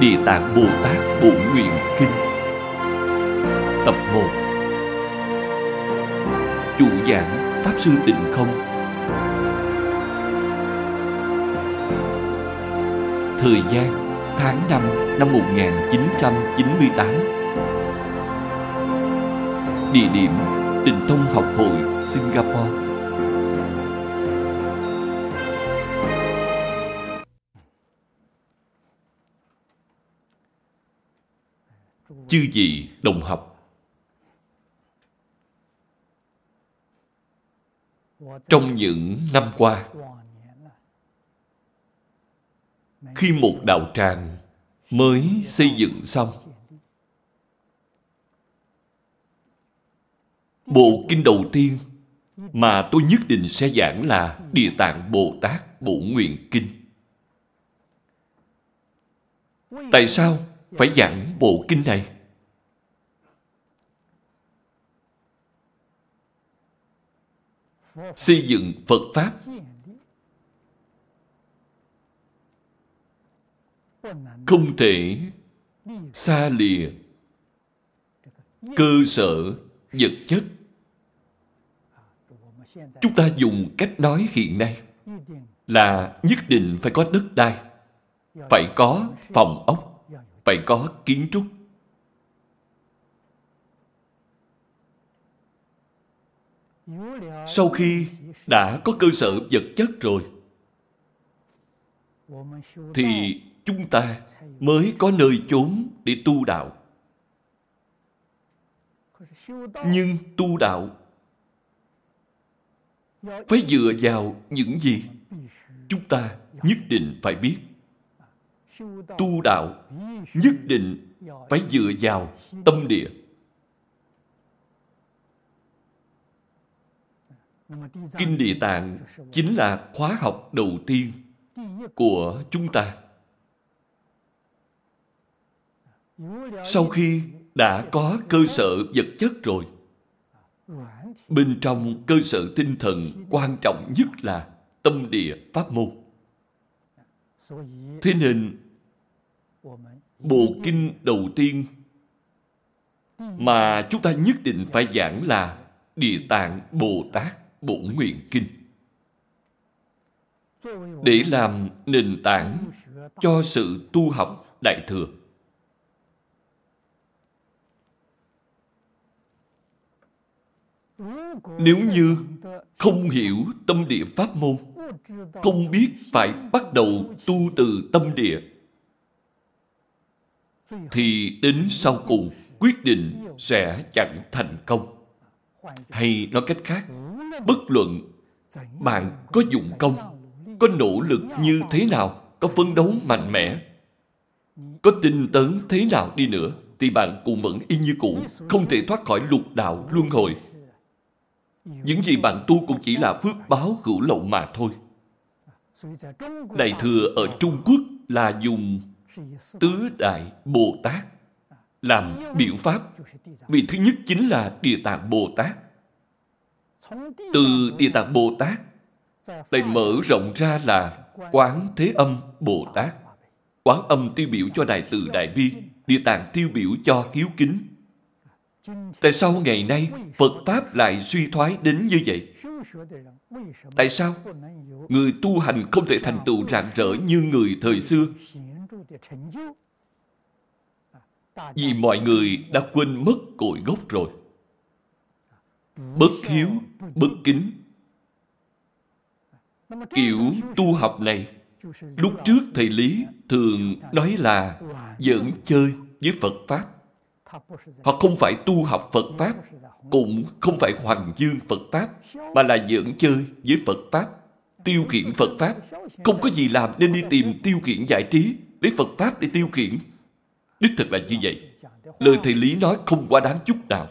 Địa Tạng Bồ Tát Bộ Nguyện Kinh. Tập 1 Chủ giảng Pháp Sư Tịnh Không. Thời gian, tháng 5 năm 1998 Địa điểm, Tịnh Tông Học hội, Singapore. Chư vị đồng học. Trong những năm qua, khi một đạo tràng mới xây dựng xong, bộ kinh đầu tiên mà tôi nhất định sẽ giảng là địa tạng bồ tát bổ nguyện kinh. Tại sao phải giảng bộ kinh này? Xây dựng Phật Pháp. Không thể xa lìa cơ sở vật chất. Chúng ta dùng cách nói hiện nay là nhất định phải có đất đai, phải có phòng ốc, phải có kiến trúc. Sau khi đã có cơ sở vật chất rồi, thì chúng ta mới có nơi chốn để tu đạo. Nhưng tu đạo phải dựa vào những gì chúng ta nhất định phải biết. Tu đạo nhất định phải dựa vào tâm địa. Kinh Địa Tạng chính là khóa học đầu tiên của chúng ta. Sau khi đã có cơ sở vật chất rồi, bên trong cơ sở tinh thần quan trọng nhất là tâm địa pháp môn. Thế nên, bộ kinh đầu tiên mà chúng ta nhất định phải giảng là Địa Tạng Bồ Tát Bổn Nguyện Kinh để làm nền tảng cho sự tu học Đại Thừa. Nếu như không hiểu tâm địa pháp môn, không biết phải bắt đầu tu từ tâm địa, thì đến sau cùng quyết định sẽ chẳng thành công. Hay nói cách khác, bất luận bạn có dụng công, có nỗ lực như thế nào, có phấn đấu mạnh mẽ, có tinh tấn thế nào đi nữa, thì bạn cũng vẫn y như cũ, không thể thoát khỏi lục đạo luân hồi. Những gì bạn tu cũng chỉ là phước báo hữu lậu mà thôi. Đại thừa ở Trung Quốc là dùng tứ đại Bồ Tát làm biểu pháp. Vị thứ nhất chính là Địa Tạng Bồ Tát. Từ Địa Tạng Bồ Tát lại mở rộng ra là Quán Thế Âm Bồ Tát. Quán âm tiêu biểu cho Đại Từ Đại Bi, Địa Tạng tiêu biểu cho hiếu kính. Tại sao ngày nay Phật Pháp lại suy thoái đến như vậy? Tại sao? Người tu hành không thể thành tựu rạng rỡ như người thời xưa. Vì mọi người đã quên mất cội gốc rồi bất hiếu, bất kính. Kiểu tu học này, lúc trước thầy Lý thường nói là giỡn chơi với Phật Pháp. Họ không phải tu học Phật Pháp, cũng không phải hoàng dương Phật Pháp, mà là giỡn chơi với Phật Pháp, tiêu khiển Phật Pháp. Không có gì làm nên đi tìm tiêu khiển giải trí, lấy Phật Pháp để tiêu khiển. Đích thực là như vậy. Lời thầy Lý nói không quá đáng chút nào.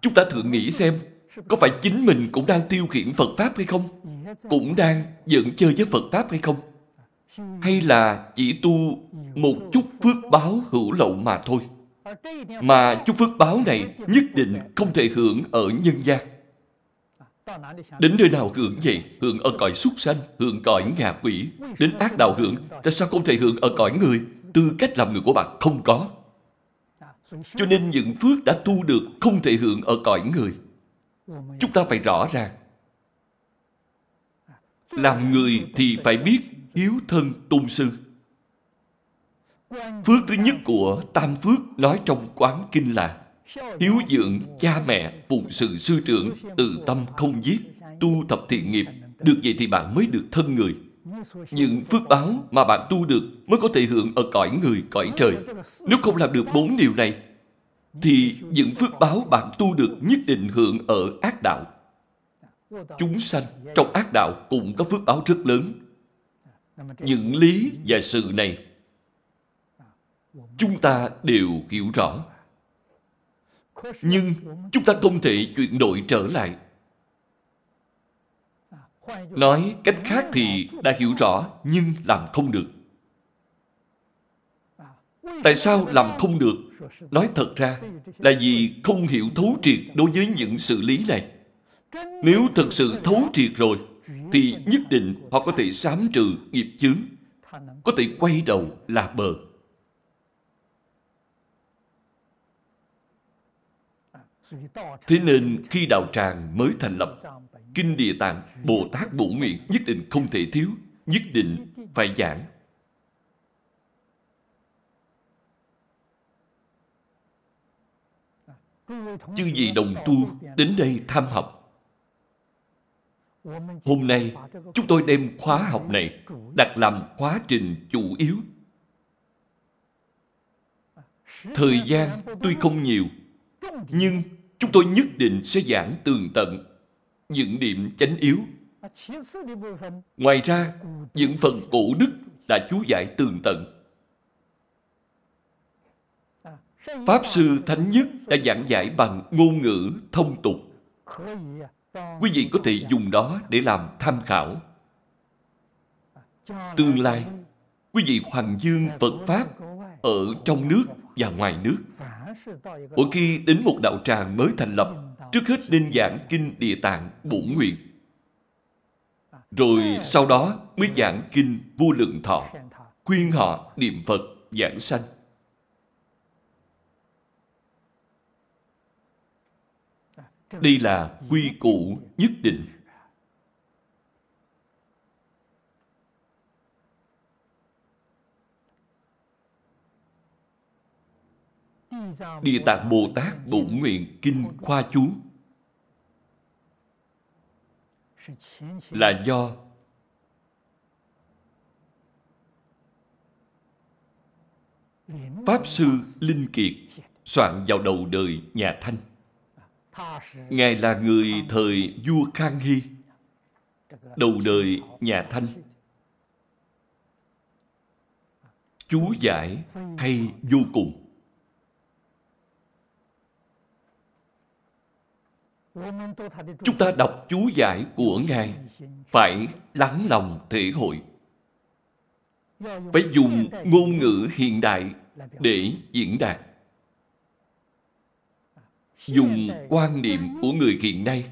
Chúng ta thử nghĩ xem, có phải chính mình cũng đang tiêu khiển Phật Pháp hay không? Cũng đang giận chơi với Phật Pháp hay không? Hay là chỉ tu một chút phước báo hữu lậu mà thôi? Mà chút phước báo này nhất định không thể hưởng ở nhân gian. Đến nơi nào hưởng vậy? Hưởng ở cõi súc sanh, hưởng cõi ngạ quỷ. Đến ác đạo hưởng, tại sao không thể hưởng ở cõi người? Tư cách làm người của bạn không có. Cho nên những phước đã tu được không thể hưởng ở cõi người. Chúng ta phải rõ ràng. Làm người thì phải biết hiếu thân tôn sư. Phước thứ nhất của Tam Phước nói trong quán kinh là Hiếu dưỡng cha mẹ, phụng sự sư trưởng, từ tâm không giết, tu tập thiện nghiệp. Được vậy thì bạn mới được thân người. Những phước báo mà bạn tu được mới có thể hưởng ở cõi người, cõi trời. Nếu không làm được bốn điều này, thì những phước báo bạn tu được nhất định hưởng ở ác đạo. Chúng sanh trong ác đạo cũng có phước báo rất lớn. Những lý và sự này chúng ta đều hiểu rõ. Nhưng chúng ta không thể chuyển đổi trở lại. Nói cách khác thì đã hiểu rõ nhưng làm không được. Tại sao làm không được? Nói thật ra là vì không hiểu thấu triệt đối với những sự lý này. Nếu thật sự thấu triệt rồi, thì nhất định họ có thể sám trừ nghiệp chướng, có thể quay đầu là bờ. Thế nên khi đạo tràng mới thành lập, Kinh Địa Tạng Bồ Tát Bổ Nguyện nhất định không thể thiếu, nhất định phải giảng. Chư vị đồng tu đến đây tham học. Hôm nay, chúng tôi đem khóa học này đặt làm khóa trình chủ yếu. Thời gian tuy không nhiều, nhưng chúng tôi nhất định sẽ giảng tường tận những điểm chánh yếu. Ngoài ra, những phần cổ đức đã chú giải tường tận. Pháp Sư Thánh Nhất đã giảng giải bằng ngôn ngữ thông tục. Quý vị có thể dùng đó để làm tham khảo. Tương lai, quý vị hoàng dương Phật Pháp ở trong nước và ngoài nước. Mỗi khi đến một đạo tràng mới thành lập, trước hết nên giảng Kinh Địa Tạng Bổn Nguyện. Rồi sau đó mới giảng Kinh Vô Lượng Thọ, khuyên họ niệm Phật, giảng sanh. Đây là quy củ nhất định. Địa Tạng Bồ Tát Bổn Nguyện Kinh Khoa Chú là do Pháp Sư Linh Kiệt soạn vào đầu đời nhà Thanh. Ngài là người thời vua Khang Hy, đầu đời nhà Thanh. Chú giải hay vô cùng. Chúng ta đọc chú giải của Ngài phải lắng lòng thể hội. Phải dùng ngôn ngữ hiện đại để diễn đạt dùng quan niệm của người hiện nay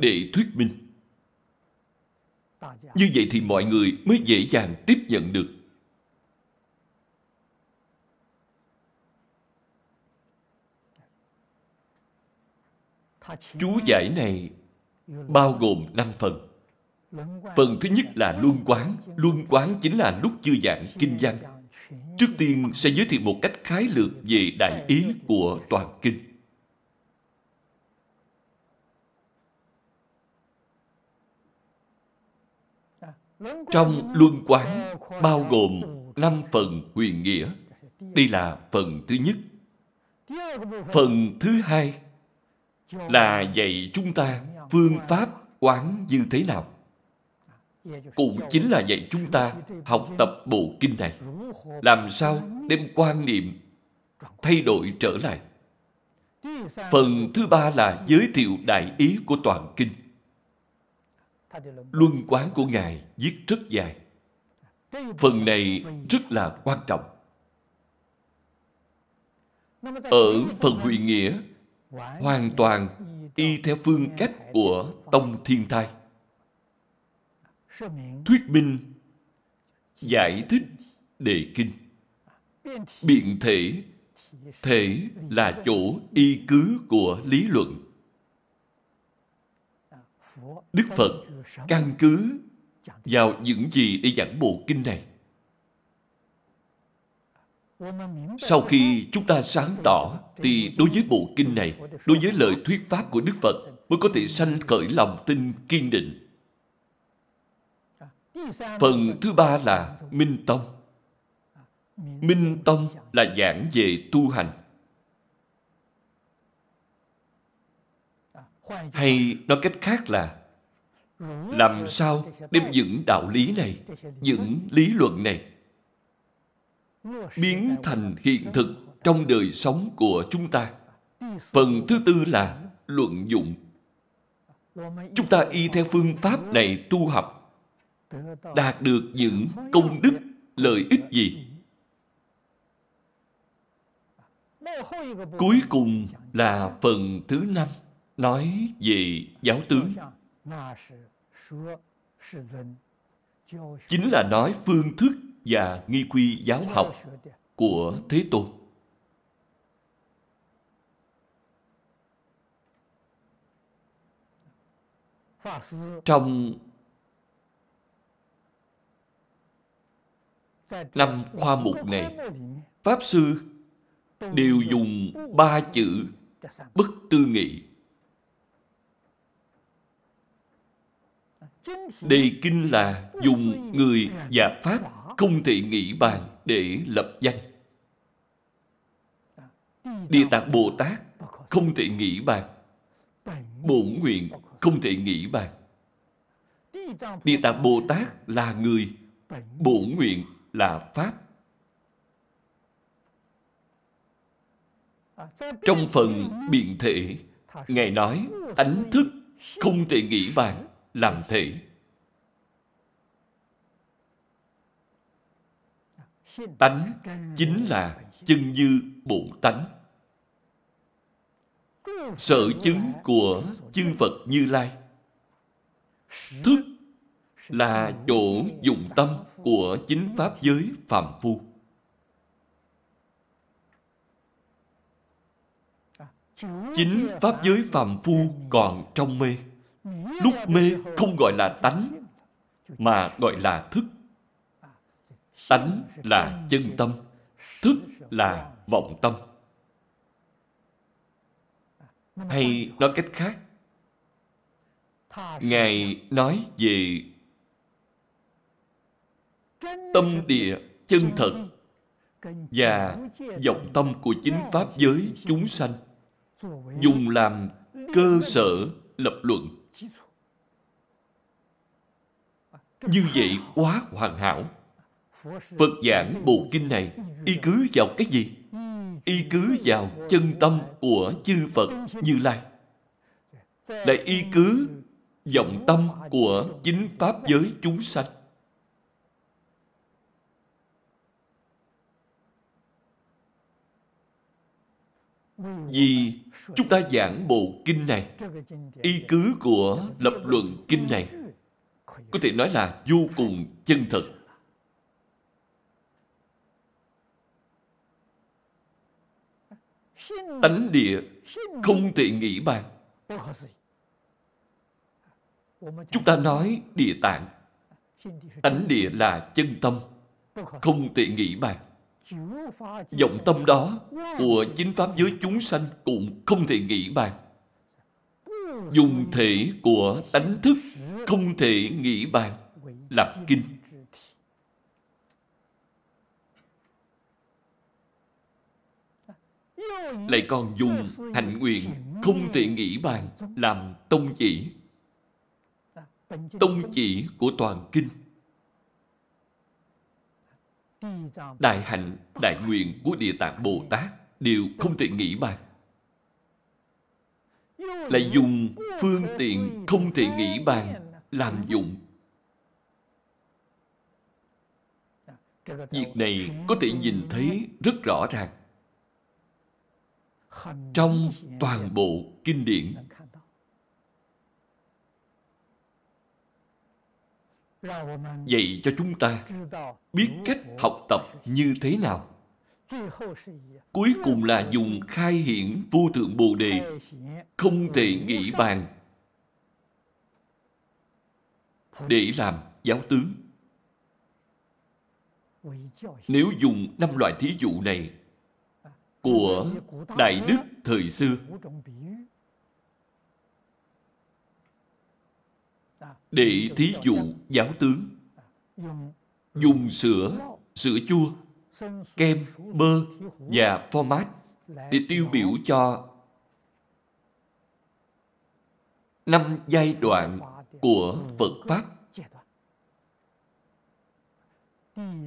để thuyết minh. Như vậy thì mọi người mới dễ dàng tiếp nhận được. Chú giải này bao gồm năm phần. Phần thứ nhất là luân quán. Luân quán chính là lúc chưa giảng kinh văn. Trước tiên sẽ giới thiệu một cách khái lược về đại ý của toàn kinh. Trong luân quán bao gồm năm phần huyền nghĩa. Đây là phần thứ nhất. Phần thứ hai là dạy chúng ta phương pháp quán như thế nào. Cũng chính là dạy chúng ta học tập bộ kinh này. Làm sao đem quan niệm thay đổi trở lại. Phần thứ ba là giới thiệu đại ý của toàn kinh. Luân quán của Ngài viết rất dài. Phần này rất là quan trọng. Ở phần huyền nghĩa, hoàn toàn y theo phương cách của Tông Thiên Thai. Thuyết minh, giải thích đề kinh. Biện thể, thể là chỗ y cứ của lý luận. Đức Phật căn cứ vào những gì để giảng bộ kinh này. Sau khi chúng ta sáng tỏ, thì đối với bộ kinh này, đối với lời thuyết pháp của Đức Phật, mới có thể sanh khởi lòng tin kiên định. Phần thứ ba là Minh Tông. Minh Tông là giảng về tu hành. Hay nói cách khác là làm sao đem những đạo lý này, những lý luận này biến thành hiện thực trong đời sống của chúng ta. Phần thứ tư là luận dụng. Chúng ta y theo phương pháp này tu học, đạt được những công đức, lợi ích gì? Cuối cùng là phần thứ năm, nói về giáo tướng. Chính là nói phương thức và nghi quy giáo học của Thế Tôn. Trong năm khoa mục này, Pháp Sư đều dùng ba chữ bất tư nghị. Đề kinh là dùng người và Pháp không thể nghĩ bàn để lập danh. Địa Tạng Bồ Tát không thể nghĩ bàn. Bổn nguyện không thể nghĩ bàn. Địa Tạng Bồ Tát là người, bổn nguyện là Pháp. Trong phần biện thể, Ngài nói ánh thức không thể nghĩ bàn làm thể. Tánh chính là chân như bổn tánh. Sở chứng của chư Phật Như Lai. Thức là chỗ dụng tâm của chính Pháp giới phàm phu. Chính Pháp giới phàm phu còn trong mê. Lúc mê không gọi là tánh, mà gọi là thức. Tánh là chân tâm, thức là vọng tâm. Hay nói cách khác, Ngài nói về tâm địa chân thật và vọng tâm của chính Pháp giới chúng sanh dùng làm cơ sở lập luận. Như vậy quá hoàn hảo. Phật giảng bộ kinh này y cứ vào cái gì? Y cứ vào chân tâm của chư Phật Như Lai. Lại y cứ vọng tâm của chính Pháp giới chúng sanh. Vì chúng ta giảng bộ kinh này, y cứ của lập luận kinh này, có thể nói là vô cùng chân thật. Tánh địa không thể nghĩ bàn. Chúng ta nói địa tạng. Tánh địa là chân tâm, không thể nghĩ bàn. Vọng tâm đó của chính Pháp giới chúng sanh cũng không thể nghĩ bàn. Dùng thể của tánh thức không thể nghĩ bàn, lập kinh. Lại còn dùng hạnh nguyện không thể nghĩ bàn làm tông chỉ. Tông chỉ của toàn kinh. Đại hạnh, đại nguyện của Địa Tạng Bồ Tát đều không thể nghĩ bàn. Lại dùng phương tiện không thể nghĩ bàn làm dụng. Việc này có thể nhìn thấy rất rõ ràng trong toàn bộ kinh điển dạy cho chúng ta biết cách học tập như thế nào. Cuối cùng là dùng khai hiển vô thượng bồ đề, không thể nghĩ bàn để làm giáo tướng. Nếu dùng năm loại thí dụ này của Đại Đức thời xưa để thí dụ giáo tướng dùng sữa, sữa chua, kem, bơ và format để tiêu biểu cho năm giai đoạn của Phật Pháp.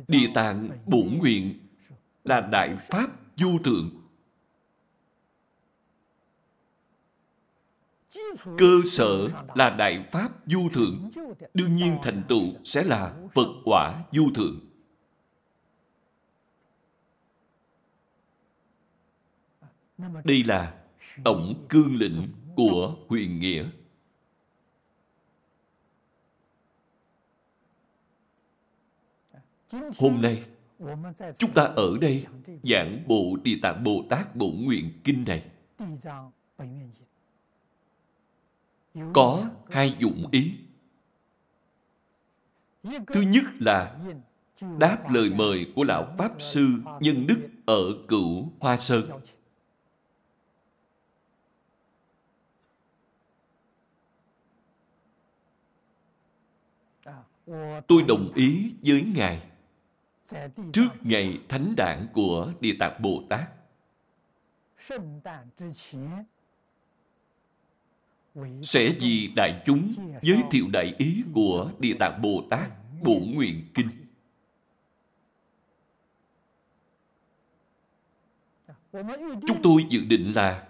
Địa tạng bổn nguyện là Đại Pháp vô thượng. Cơ sở là Đại Pháp vô thượng. Đương nhiên thành tựu sẽ là Phật quả vô thượng. Đây là tổng cương lĩnh của huyền nghĩa. Hôm nay, chúng ta ở đây, giảng Bộ Địa Tạng Bồ Tát Bộ Nguyện Kinh này. Có hai dụng ý. Thứ nhất là đáp lời mời của Lão Pháp Sư Nhân Đức ở Cửu Hoa Sơn. Tôi đồng ý với Ngài trước ngày thánh đản của Địa Tạng Bồ Tát. Sẽ vì đại chúng giới thiệu đại ý của Địa Tạng Bồ Tát bổ Nguyện Kinh. Chúng tôi dự định là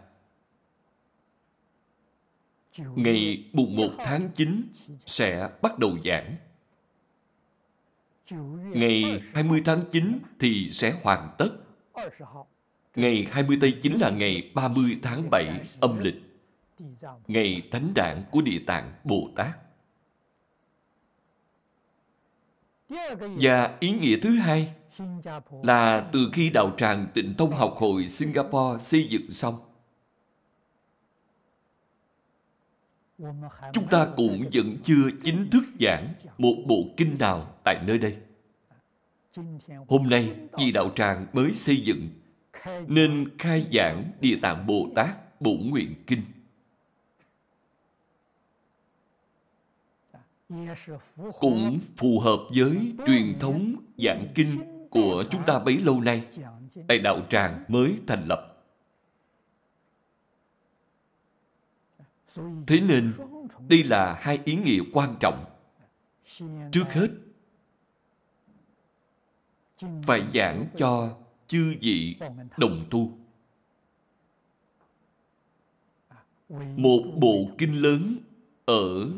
ngày mùng 1 tháng 9 sẽ bắt đầu giảng. Ngày 20 tháng 9 thì sẽ hoàn tất. Ngày 20 tây chính là ngày 30 tháng 7 âm lịch. Ngày thánh đản của Địa Tạng Bồ Tát. Và ý nghĩa thứ hai là từ khi đạo tràng tịnh thông học hội Singapore xây dựng xong, chúng ta cũng vẫn chưa chính thức giảng một bộ kinh nào tại nơi đây. Hôm nay, vì đạo tràng mới xây dựng, nên khai giảng Địa Tạng Bồ Tát bổ Nguyện Kinh. Cũng phù hợp với truyền thống giảng kinh của chúng ta bấy lâu nay, tại đạo tràng mới thành lập. Thế nên, đây là hai ý nghĩa quan trọng. Trước hết, phải giảng cho chư vị đồng tu. Một bộ kinh lớn ở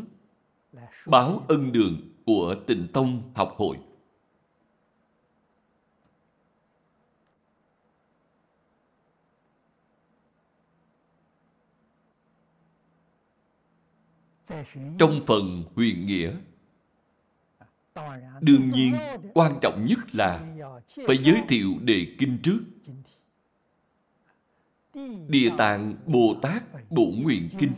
báo ân đường của tịnh tông học hội. Trong phần huyền nghĩa, đương nhiên quan trọng nhất là phải giới thiệu đề kinh trước. Địa tạng Bồ Tát bộ Nguyện Kinh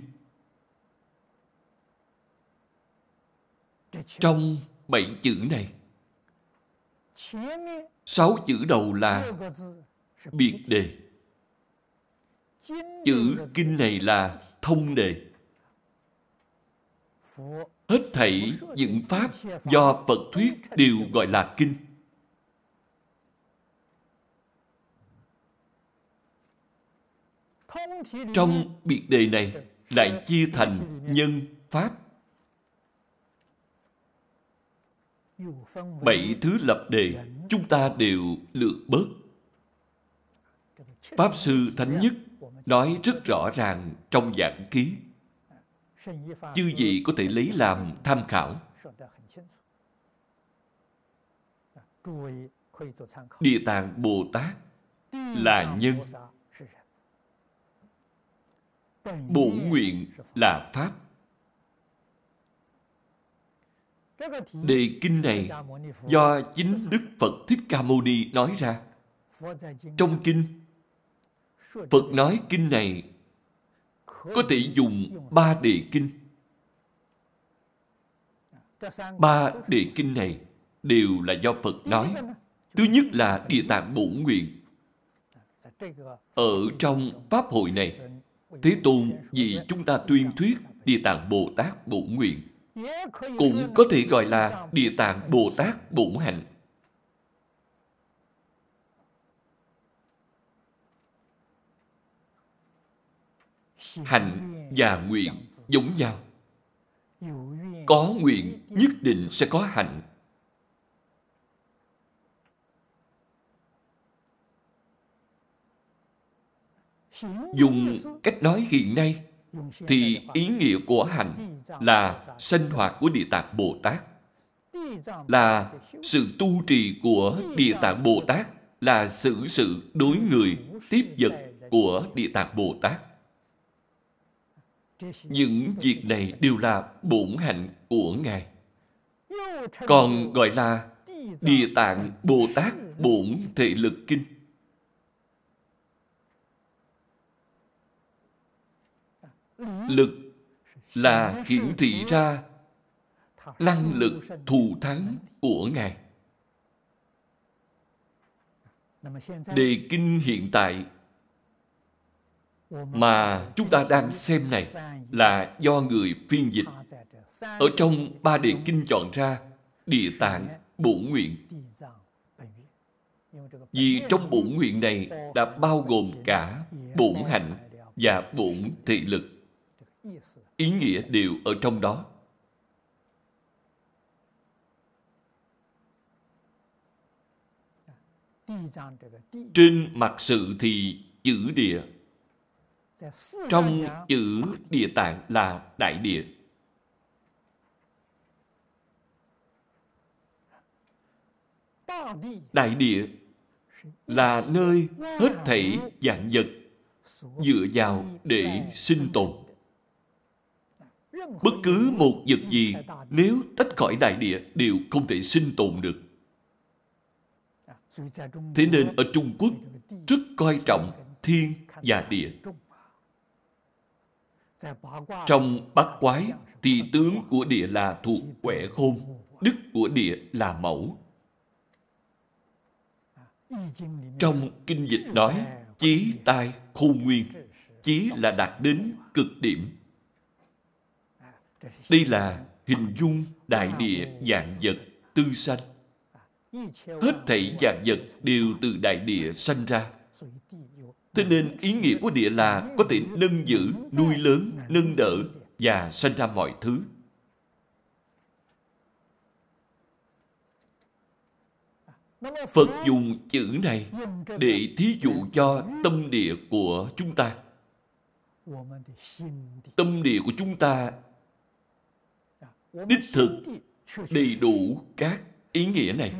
Trong bảy chữ này, sáu chữ đầu là biệt đề. Chữ kinh này là thông đề. Hết thảy những pháp do Phật thuyết đều gọi là kinh. Trong biệt đề này lại chia thành nhân, pháp. Bảy thứ lập đề chúng ta đều lược bớt. Pháp Sư Thánh Nhất nói rất rõ ràng trong giảng ký. Chư vị có thể lấy làm tham khảo. Địa tạng Bồ Tát là nhân. bổn nguyện là Pháp. Đề kinh này do chính Đức Phật Thích Ca Mâu Ni nói ra. Trong kinh, Phật nói kinh này có thể dùng ba đề kinh. Ba đề kinh này đều là do Phật nói. Thứ nhất là Địa Tạng Bổn Nguyện. Ở trong Pháp hội này, Thế Tôn vì chúng ta tuyên thuyết Địa Tạng Bồ Tát Bổn Nguyện cũng có thể gọi là Địa Tạng Bồ Tát Bổn Hạnh. Hạnh và nguyện giống nhau. Có nguyện nhất định sẽ có hạnh. Dùng cách nói hiện nay thì ý nghĩa của hạnh là sinh hoạt của Địa Tạng Bồ Tát, là sự tu trì của Địa Tạng Bồ Tát, là xử sự đối người tiếp vật của Địa Tạng Bồ Tát. Những việc này đều là bổn hạnh của Ngài. Còn gọi là Địa Tạng Bồ Tát Bổn Thể Lực Kinh. Lực là hiển thị ra năng lực thù thắng của Ngài. Đề kinh hiện tại mà chúng ta đang xem này là do người phiên dịch. Ở trong ba đề kinh chọn ra, địa tạng bổn nguyện. Vì trong bổn nguyện này đã bao gồm cả bổn hạnh và bổn thị lực. Ý nghĩa đều ở trong đó. Trên mặt sự thì chữ địa trong chữ địa tạng là đại địa. Đại địa là nơi hết thảy dạng vật dựa vào để sinh tồn. Bất cứ một vật gì, nếu tách khỏi đại địa đều không thể sinh tồn được. Thế nên ở Trung Quốc, rất coi trọng thiên và địa. Trong bát quái, thì tướng của địa là thuộc quẻ khôn, đức của địa là mẫu. Trong kinh dịch nói, chí tai khôn nguyên, chí là đạt đến cực điểm. Đây là hình dung đại địa dạng vật tư sanh. Hết thảy dạng vật đều từ đại địa sanh ra. Thế nên ý nghĩa của địa là có thể nâng giữ, nuôi lớn, nâng đỡ và sanh ra mọi thứ. Phật dùng chữ này để thí dụ cho tâm địa của chúng ta. Tâm địa của chúng ta đích thực đầy đủ các ý nghĩa này.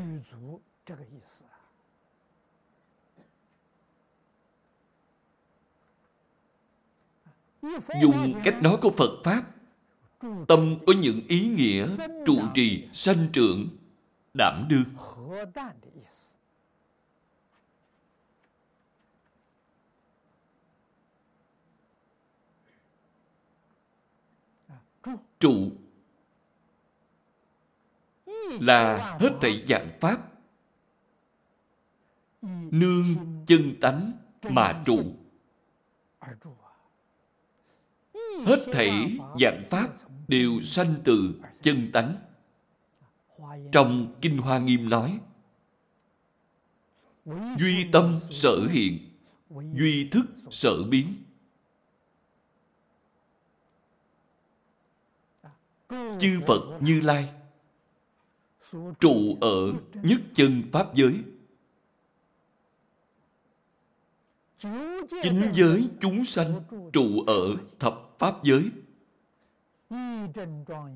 Dùng cách nói của Phật Pháp, tâm có những ý nghĩa trụ trì, sanh trưởng, đảm đương. Trụ là hết thảy dạng Pháp. Nương chân tánh mà trụ hết thảy dạng pháp đều sanh từ chân tánh. Trong Kinh Hoa Nghiêm nói, Duy tâm sở hiện, duy thức sở biến. Chư Phật Như Lai trụ ở nhất chân Pháp giới. Chính giới chúng sanh trụ ở thập Pháp giới.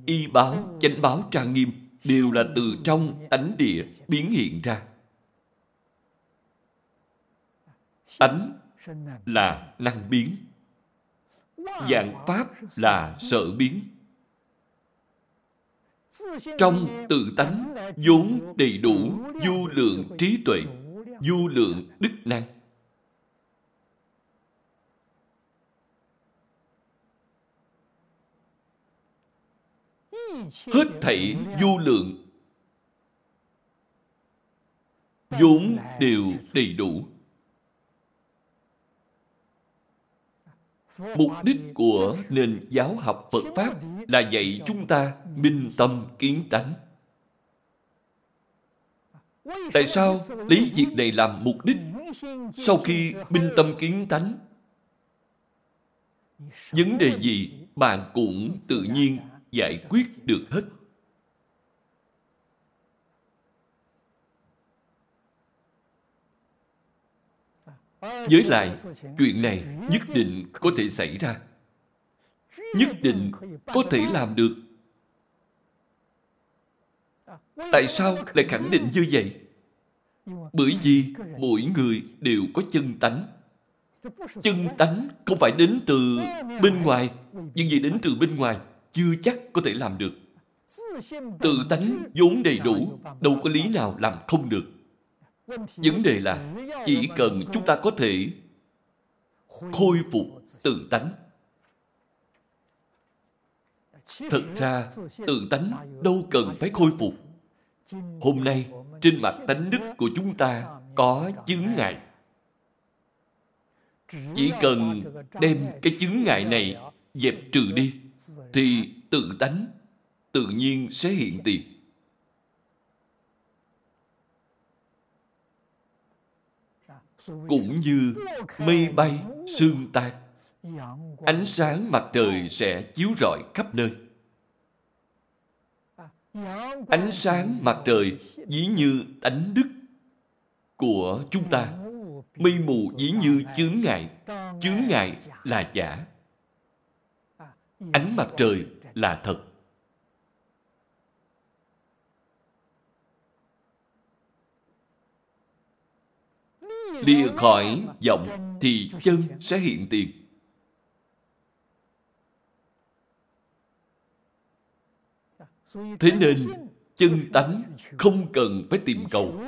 Y báo, chánh báo trang nghiêm đều là từ trong tánh địa biến hiện ra. Tánh là năng biến. Dạng Pháp là sở biến. Trong tự tánh vốn đầy đủ du lượng trí tuệ, du lượng đức năng. Hết thảy du lượng vốn đều đầy đủ. Mục đích của nền giáo học Phật Pháp là dạy chúng ta minh tâm kiến tánh. Tại sao lấy việc này làm mục đích? Sau khi minh tâm kiến tánh, vấn đề gì bạn cũng tự nhiên giải quyết được hết. Với lại, chuyện này nhất định có thể xảy ra. Nhất định có thể làm được. Tại sao lại khẳng định như vậy? Bởi vì mỗi người đều có chân tánh. Chân tánh không phải đến từ bên ngoài, nhưng gì đến từ bên ngoài chưa chắc có thể làm được. Tự tánh vốn đầy đủ, đâu có lý nào làm không được. Vấn đề là chỉ cần chúng ta có thể khôi phục tự tánh. Thật ra, tự tánh đâu cần phải khôi phục. Hôm nay, trên mặt tánh đức của chúng ta có chứng ngại. Chỉ cần đem cái chứng ngại này dẹp trừ đi, thì tự tánh tự nhiên sẽ hiện tiền. cũng như mây bay, sương tan. Ánh sáng mặt trời sẽ chiếu rọi khắp nơi. Ánh sáng mặt trời dĩ như ánh đức của chúng ta. Mây mù dĩ như chướng ngại. Chướng ngại là giả. Ánh mặt trời là thật. lìa khỏi vọng thì chân sẽ hiện tiền. Thế nên, chân tánh không cần phải tìm cầu.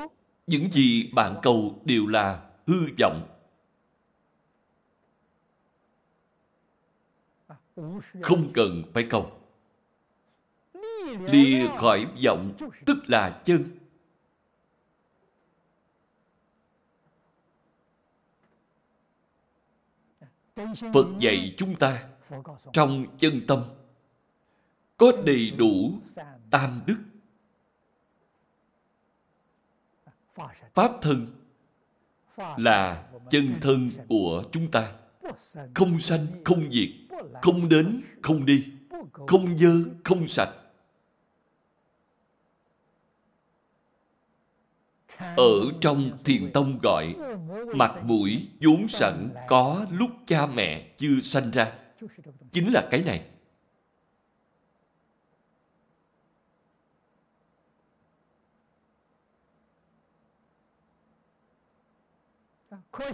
Những gì bạn cầu đều là hư vọng. Không cần phải cầu. Lìa khỏi vọng tức là chân. Phật dạy chúng ta trong chân tâm có đầy đủ tam đức. Pháp thân là chân thân của chúng ta. Không sanh, không diệt, không đến, không đi, không dơ, không sạch. Ở trong thiền tông gọi mặt mũi vốn sẵn có lúc cha mẹ chưa sanh ra. Chính là cái này.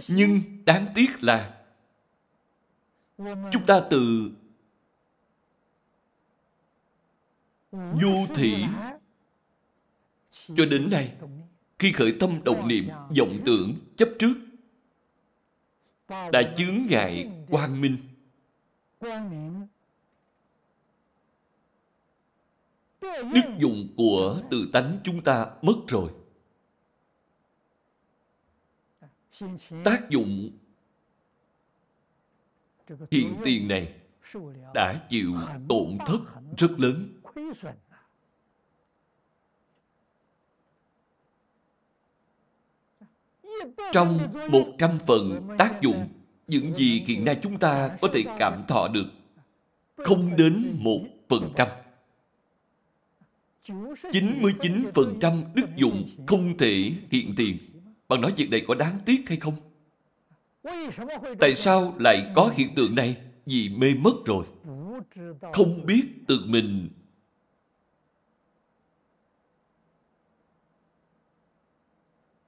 Nhưng đáng tiếc là chúng ta từ du thị cho đến nay khi khởi tâm động niệm, vọng tưởng, chấp trước, đã chướng ngại quang minh. Đức dụng của tự tánh chúng ta mất rồi. Tác dụng hiện tiền này đã chịu tổn thất rất lớn. Trong một trăm phần tác dụng, những gì hiện nay chúng ta có thể cảm thọ được, không đến một phần trăm. 99% đức dụng không thể hiện tiền. Bạn nói việc này có đáng tiếc hay không? Tại sao lại có hiện tượng này? Vì mê mất rồi. Không biết tự mình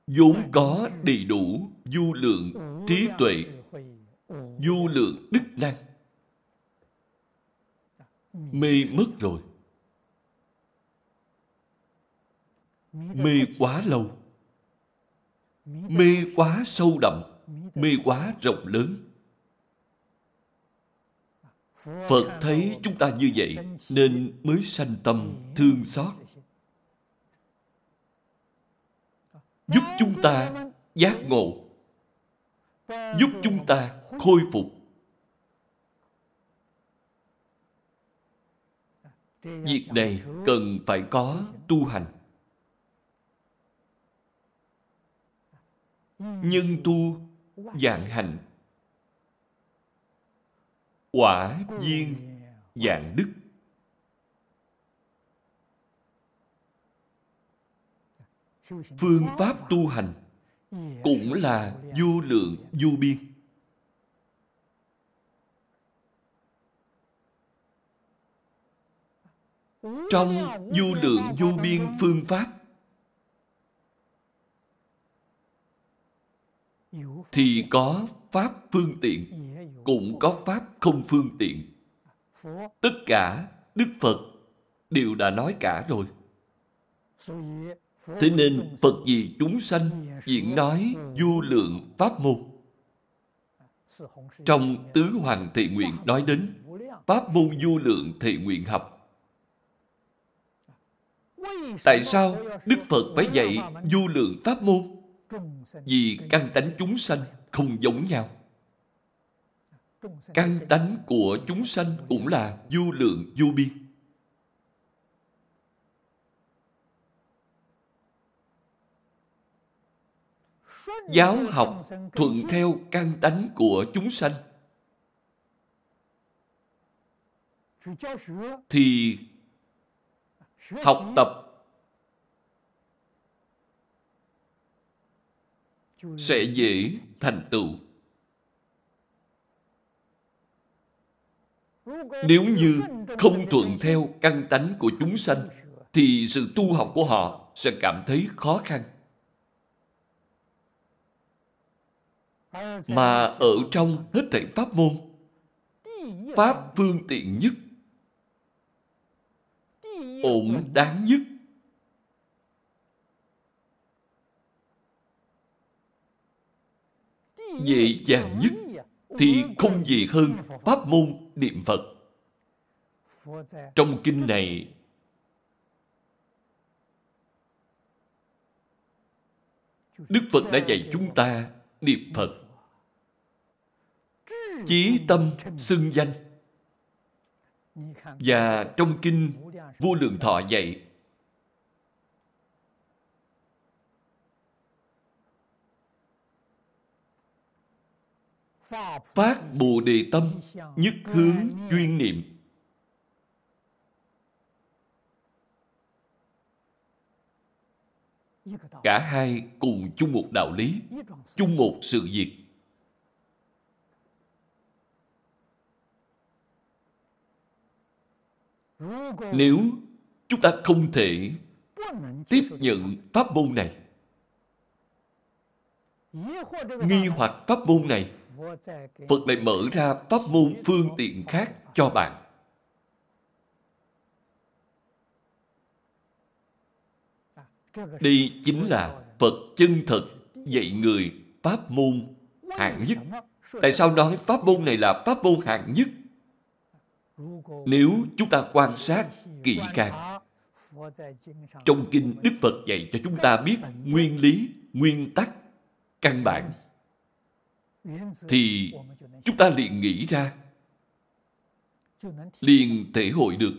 vốn có đầy đủ du lượng trí tuệ, du lượng đức năng. Mê mất rồi. Mê quá lâu. Mê quá sâu đậm. Mê quá rộng lớn. Phật thấy chúng ta như vậy nên mới sanh tâm thương xót. Giúp chúng ta giác ngộ. Giúp chúng ta khôi phục. Việc này cần phải có tu hành. Nhân tu dạng hành. Quả duyên dạng đức. Phương pháp tu hành cũng là vô lượng vô biên. Trong vô lượng vô biên phương pháp thì có pháp phương tiện, cũng có pháp không phương tiện. Tất cả Đức Phật đều đã nói cả rồi. Thế nên Phật vì chúng sanh diễn nói vô lượng pháp môn. Trong Tứ Hoàng Thị Nguyện nói đến Pháp môn vô lượng thị nguyện học. Tại sao Đức Phật phải dạy vô lượng pháp môn? Vì căn tánh chúng sanh không giống nhau. Căn tánh của chúng sanh cũng là vô lượng vô biên. Giáo học thuận theo căn tánh của chúng sanh thì học tập sẽ dễ thành tựu Nếu như không thuận theo căn tánh của chúng sanh, thì sự tu học của họ sẽ cảm thấy khó khăn. Mà ở trong hết thảy pháp môn, pháp phương tiện nhất, ổn đáng nhất, dễ dàng nhất thì không gì hơn pháp môn niệm Phật. Trong kinh này, Đức Phật đã dạy chúng ta niệm Phật. Chí tâm xưng danh. Và trong kinh Vô Lượng Thọ dạy Phát Bồ Đề Tâm, nhất hướng chuyên niệm. Cả hai cùng chung một đạo lý, chung một sự việc. Nếu chúng ta không thể tiếp nhận pháp môn này, nghi hoặc pháp môn này, Phật lại mở ra pháp môn phương tiện khác cho bạn. Đây chính là Phật chân thật dạy người pháp môn hạng nhất. Tại sao nói pháp môn này là pháp môn hạng nhất? Nếu chúng ta quan sát kỹ càng, trong kinh Đức Phật dạy cho chúng ta biết nguyên lý, nguyên tắc, căn bản thì chúng ta liền nghĩ ra, liền thể hội được.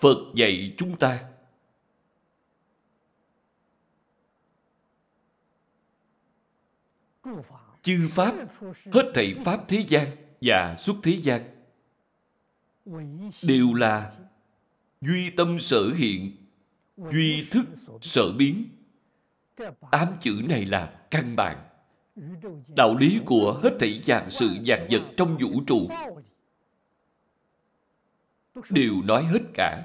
Phật dạy chúng ta. Chư pháp hết thảy pháp thế gian và xuất thế gian đều là duy tâm sở hiện duy thức sở biến. Tám chữ này là căn bản. Đạo lý của hết thảy dạng sự dạng vật trong vũ trụ đều nói hết cả.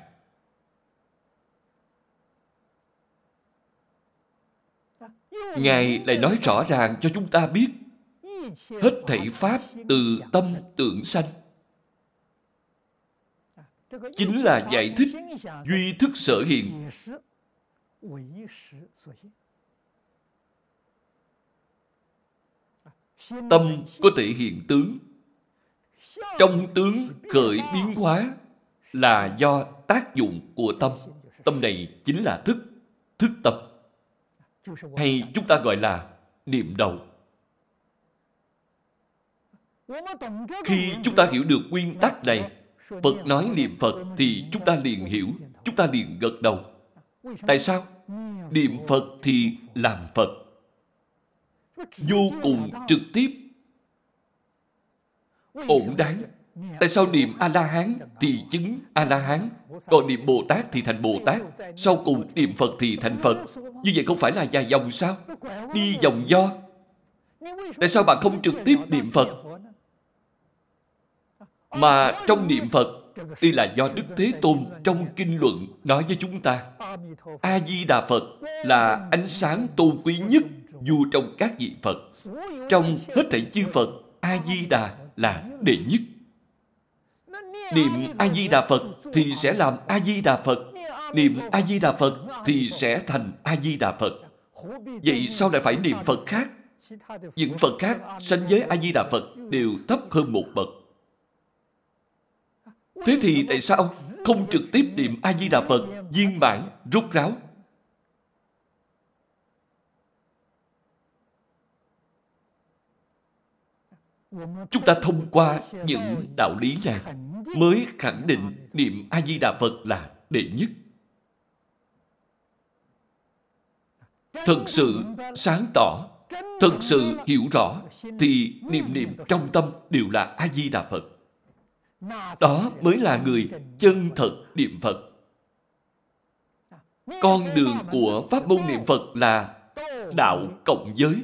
Ngài lại nói rõ ràng cho chúng ta biết Hết thảy Pháp từ tâm tưởng sanh. Chính là giải thích duy thức sở hiện. Tâm có thể hiện tướng. Trong tướng khởi biến hóa là do tác dụng của tâm. Tâm này chính là thức, thức tâm. Hay chúng ta gọi là niệm đầu. Khi chúng ta hiểu được nguyên tắc này, Phật nói niệm Phật thì chúng ta liền hiểu, chúng ta liền gật đầu. Tại sao? Niệm Phật thì làm Phật. Vô cùng trực tiếp. Ổn đáng. Tại sao niệm A-la-hán thì chứng A-la-hán, còn niệm Bồ Tát thì thành Bồ Tát, sau cùng niệm Phật thì thành Phật. Như vậy không phải là dài dòng sao? Đi vòng do. Tại sao bạn không trực tiếp niệm Phật? Mà trong niệm Phật, đây là do Đức Thế Tôn trong kinh luận nói với chúng ta. A-di-đà Phật là ánh sáng tôn quý nhất dù trong các vị Phật. Trong hết thảy chư Phật, A-di-đà là đệ nhất. Niệm A-di-đà Phật thì sẽ làm A-di-đà Phật. Niệm A-di-đà Phật thì sẽ thành A-di-đà Phật. Vậy sao lại phải niệm Phật khác? Những Phật khác sanh với A-di-đà Phật đều thấp hơn một bậc. Thế thì tại sao không trực tiếp niệm A-di-đà Phật viên mãn, rút ráo? Chúng ta thông qua những đạo lý này mới khẳng định niệm A-di-đà Phật là đệ nhất. Thật sự sáng tỏ, thật sự hiểu rõ, thì niệm niệm trong tâm đều là A-di-đà Phật. Đó mới là người chân thật niệm Phật. Con đường của Pháp môn niệm Phật là đạo cộng giới.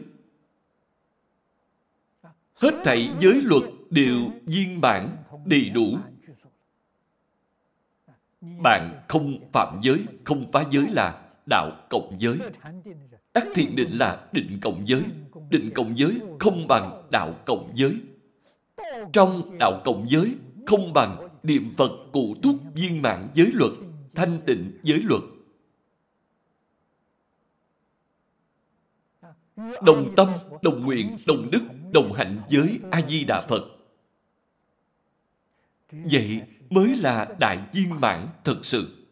Hết thảy giới luật đều viên bản, đầy đủ. Bạn không phạm giới, không phá giới là đạo cộng giới. ác thiện định là định cộng giới. Định cộng giới không bằng đạo cộng giới. Trong đạo cộng giới không bằng niệm Phật cụ túc viên mạng giới luật, thanh tịnh giới luật. Đồng tâm, đồng nguyện, đồng đức, đồng hạnh với A-di-đà Phật. Vậy mới là đại viên mãn thật sự.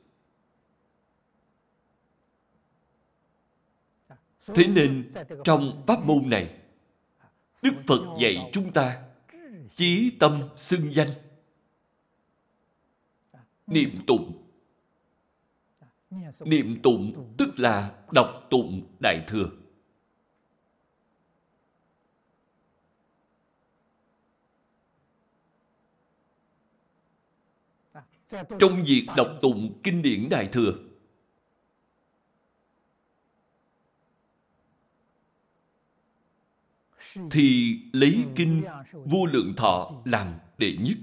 Thế nên, trong pháp môn này, Đức Phật dạy chúng ta chí tâm xưng danh niệm tụng niệm tụng tức là đọc tụng đại thừa trong việc đọc tụng kinh điển đại thừa thì lấy kinh vô lượng thọ làm đệ nhất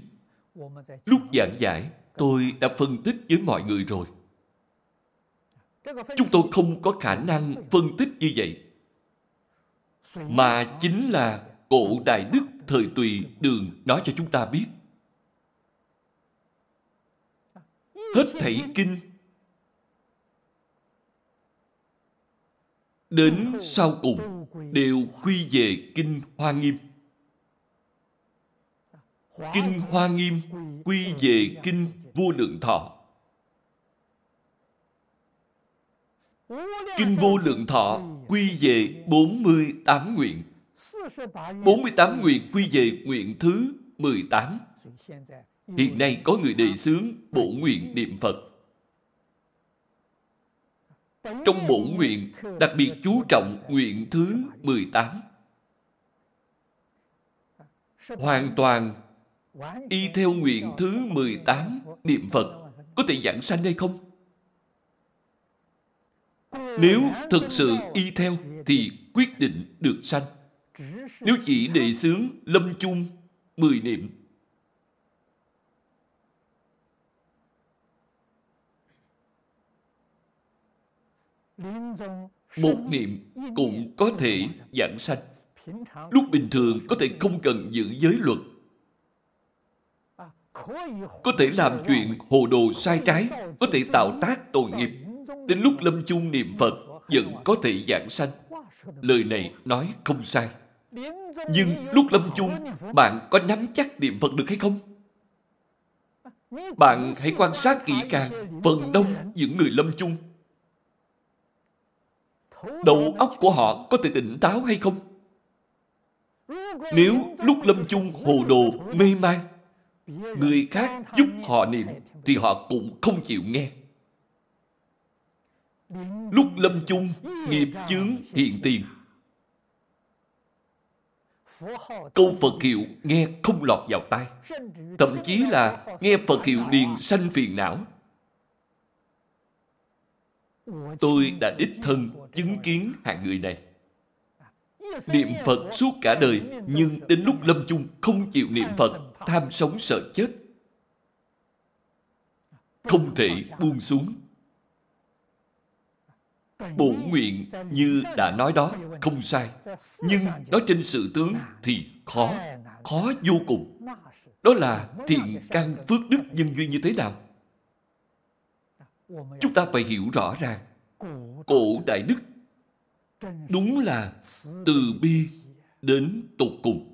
lúc giảng giải, Tôi đã phân tích với mọi người rồi. Chúng tôi không có khả năng phân tích như vậy. Mà chính là cổ Đại Đức thời tùy đường nói cho chúng ta biết. Hết thảy kinh đến sau cùng đều quy về kinh Hoa Nghiêm. Kinh Hoa Nghiêm quy về kinh vô lượng thọ. Kinh vô lượng thọ quy về 48 nguyện. 48 nguyện quy về nguyện thứ 18. Hiện nay có người đề xướng bổ nguyện niệm Phật. Trong bổ nguyện, đặc biệt chú trọng nguyện thứ 18. Hoàn toàn y theo nguyện thứ 18 niệm Phật có thể giảng sanh hay không? Nếu thực sự y theo thì quyết định được sanh. Nếu chỉ đề xướng lâm chung 10 niệm một niệm cũng có thể giảng sanh. Lúc bình thường có thể không cần giữ giới luật, có thể làm chuyện hồ đồ sai trái, có thể tạo tác tội nghiệp. Đến lúc lâm chung niệm Phật, vẫn có thể giảng sanh. Lời này nói không sai. Nhưng lúc lâm chung, bạn có nắm chắc niệm Phật được hay không? Bạn hãy quan sát kỹ càng phần đông những người lâm chung. Đầu óc của họ có thể tỉnh táo hay không? Nếu lúc lâm chung hồ đồ, mê man, người khác giúp họ niệm thì họ cũng không chịu nghe. Lúc lâm chung, nghiệp chướng hiện tiền. Câu Phật hiệu nghe không lọt vào tai. Thậm chí là nghe Phật hiệu điền sanh phiền não. Tôi đã đích thân chứng kiến hạng người này. Niệm Phật suốt cả đời, nhưng đến lúc lâm chung không chịu niệm Phật, tham sống sợ chết. Không thể buông xuống. Bổn nguyện như đã nói đó, không sai. Nhưng nói trên sự tướng thì khó, khó vô cùng. Đó là thiện căn phước đức nhân duyên như thế nào? Chúng ta phải hiểu rõ ràng. Cổ đại đức đúng là từ bi đến tột cùng.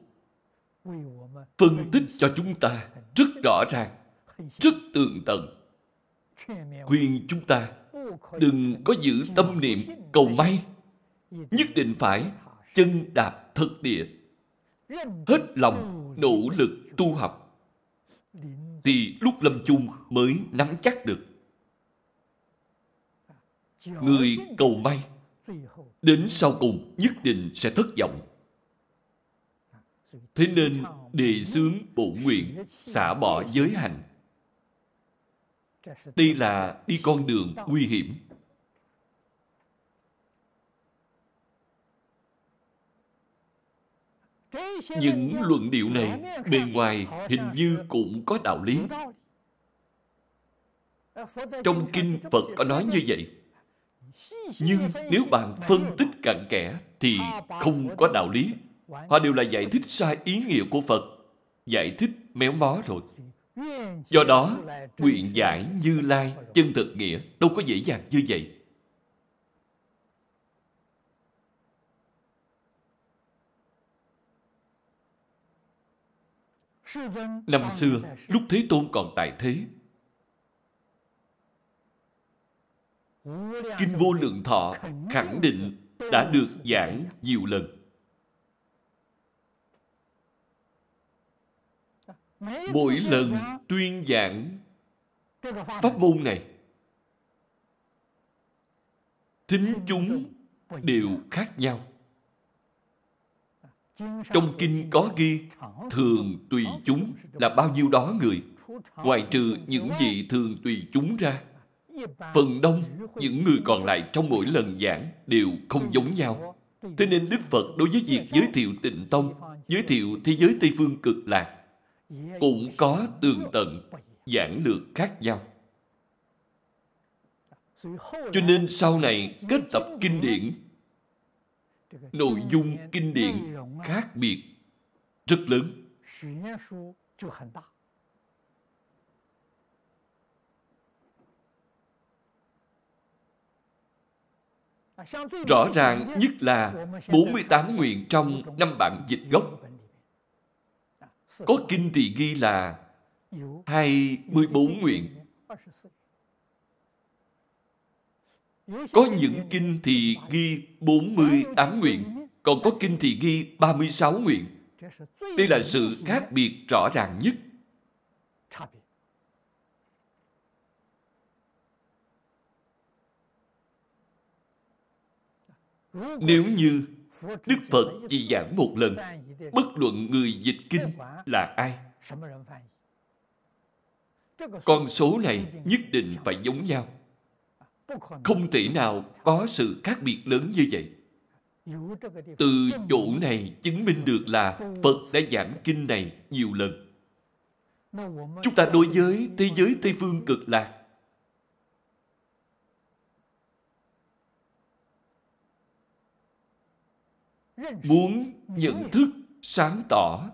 Phân tích cho chúng ta rất rõ ràng, rất tường tận. Khuyên chúng ta đừng có giữ tâm niệm cầu may. Nhất định phải chân đạp thực địa. Hết lòng nỗ lực tu học. Thì lúc lâm chung mới nắm chắc được. Người cầu may, đến sau cùng nhất định sẽ thất vọng. Thế nên đề xướng bổn nguyện, xả bỏ giới hành. Đây là đi con đường nguy hiểm. Những luận điệu này bề ngoài hình như cũng có đạo lý. Trong kinh Phật có nói như vậy. Nhưng nếu bạn phân tích cặn kẽ thì không có đạo lý. Họ đều là giải thích sai ý nghĩa của Phật. Giải thích méo mó rồi. Do đó, nguyện giải như lai, chân thực nghĩa đâu có dễ dàng như vậy. Năm xưa, lúc Thế Tôn còn tại thế, Kinh Vô Lượng Thọ khẳng định đã được giảng nhiều lần. Mỗi lần tuyên giảng pháp môn này, thính chúng đều khác nhau. Trong kinh có ghi thường tùy chúng là bao nhiêu đó người, ngoài trừ những gì thường tùy chúng ra Phần đông, những người còn lại trong mỗi lần giảng đều không giống nhau. Thế nên Đức Phật đối với việc giới thiệu tịnh tông, giới thiệu thế giới Tây Phương cực lạc, cũng có tường tận, giảng lược khác nhau. Cho nên sau này kết tập kinh điển, nội dung kinh điển khác biệt rất lớn. Rõ ràng nhất là 48 nguyện trong năm bản dịch gốc. Có kinh thì ghi là 24 nguyện. Có những kinh thì ghi 48 nguyện, còn có kinh thì ghi 36 nguyện. Đây là sự khác biệt rõ ràng nhất. Nếu như Đức Phật chỉ giảng một lần, bất luận người dịch kinh là ai, con số này nhất định phải giống nhau. Không thể nào có sự khác biệt lớn như vậy. Từ chỗ này chứng minh được là Phật đã giảng kinh này nhiều lần. Chúng ta đối với thế giới Tây Phương cực lạc muốn nhận thức sáng tỏ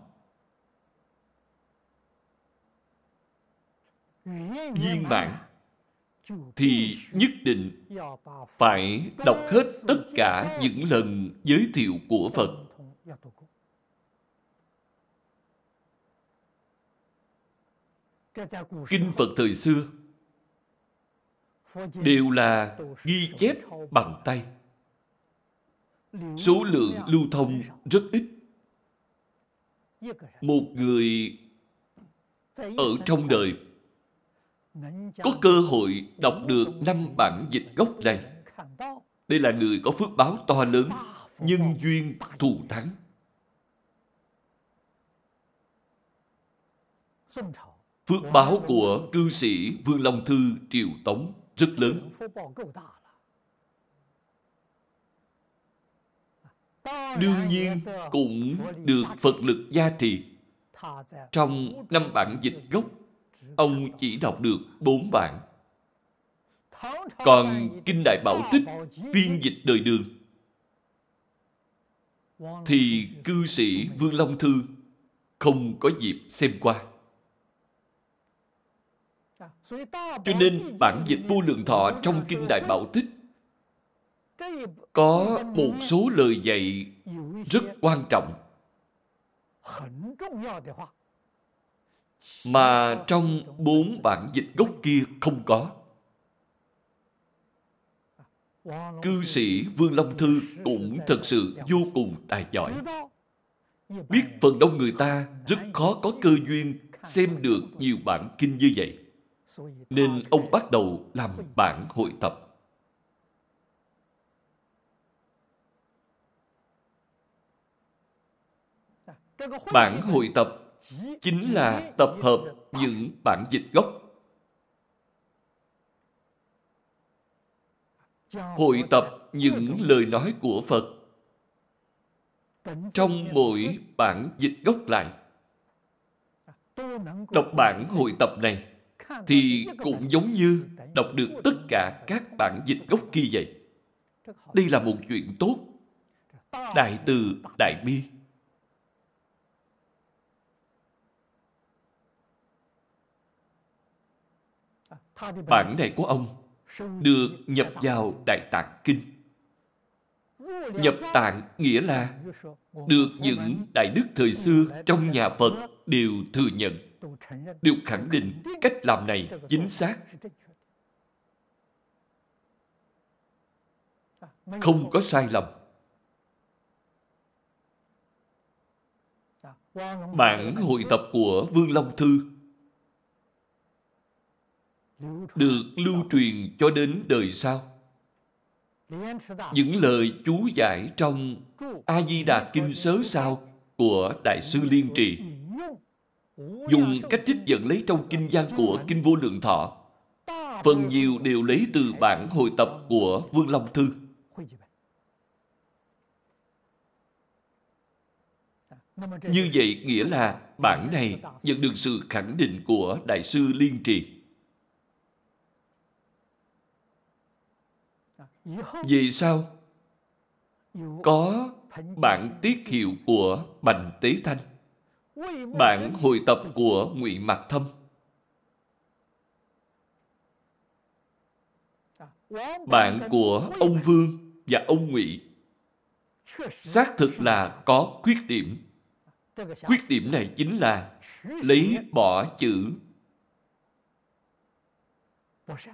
viên mãn thì nhất định phải đọc hết tất cả những lần giới thiệu của Phật. Kinh Phật thời xưa đều là ghi chép bằng tay. Số lượng lưu thông rất ít. Một người ở trong đời có cơ hội đọc được năm bản dịch gốc này. Đây là người có phước báo to lớn, nhân duyên thù thắng. Phước báo của cư sĩ Vương Long Thư Triều Tống rất lớn. Đương nhiên cũng được Phật lực gia trì. Trong năm bản dịch gốc, ông chỉ đọc được bốn bản. Còn Kinh Đại Bảo Tích phiên dịch đời đường thì cư sĩ Vương Long Thư không có dịp xem qua. Cho nên bản dịch vô lượng thọ trong Kinh Đại Bảo Tích có một số lời dạy rất quan trọng mà trong bốn bản dịch gốc kia không có. Cư sĩ Vương Long Thư cũng thật sự vô cùng tài giỏi. Biết phần đông người ta rất khó có cơ duyên xem được nhiều bản kinh như vậy. Nên ông bắt đầu làm bản hội tập. Bản hội tập chính là tập hợp những bản dịch gốc. Hội tập những lời nói của Phật trong mỗi bản dịch gốc lại. Đọc bản hội tập này thì cũng giống như đọc được tất cả các bản dịch gốc kia vậy. Đây là một chuyện tốt. Đại từ, đại bi. Bản này của ông được nhập vào Đại Tạng Kinh. Nhập tạng nghĩa là được những đại đức thời xưa trong nhà Phật đều thừa nhận, đều khẳng định cách làm này chính xác. Không có sai lầm. Bản hội tập của Vương Long Thư được lưu truyền cho đến đời sau. Những lời chú giải trong A-di-đà Kinh Sớ Sao của Đại sư Liên Trì dùng cách trích dẫn lấy trong kinh văn của Kinh Vô Lượng Thọ phần nhiều đều lấy từ bản hồi tập của Vương Long Thư. Như vậy nghĩa là bản này nhận được sự khẳng định của Đại sư Liên Trì. Vì sao? Có bản tiết hiệu của Bành Tế Thanh, bản hồi tập của Ngụy Mạc Thâm, bản của ông Vương và ông Ngụy xác thực là có khuyết điểm. Khuyết điểm này chính là lấy bỏ chữ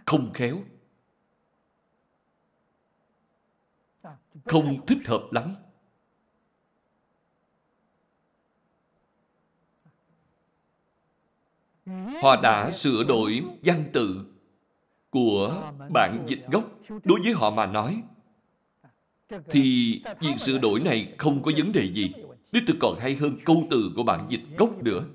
không khéo. Không thích hợp lắm. Họ đã sửa đổi văn tự của bản dịch gốc. Đối với họ mà nói, thì việc sửa đổi này không có vấn đề gì. Đích thực còn hay hơn câu từ của bản dịch gốc nữa.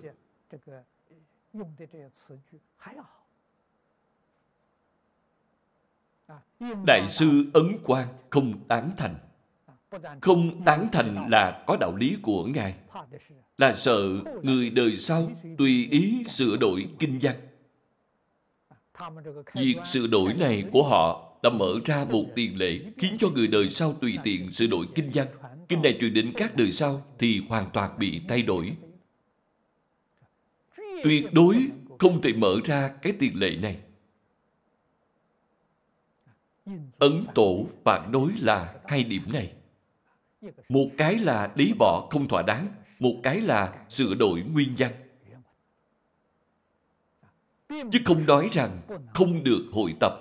Đại sư Ấn Quang không tán thành. Không tán thành là có đạo lý của Ngài. Là sợ người đời sau tùy ý sửa đổi kinh văn. Việc sửa đổi này của họ đã mở ra một tiền lệ khiến cho người đời sau tùy tiện sửa đổi kinh văn. Kinh này truyền đến các đời sau thì hoàn toàn bị thay đổi. Tuyệt đối không thể mở ra cái tiền lệ này. Ấn tổ phản đối là hai điểm này. Một cái là lý bỏ không thỏa đáng, một cái là sửa đổi nguyên văn. Chứ không nói rằng không được hội tập.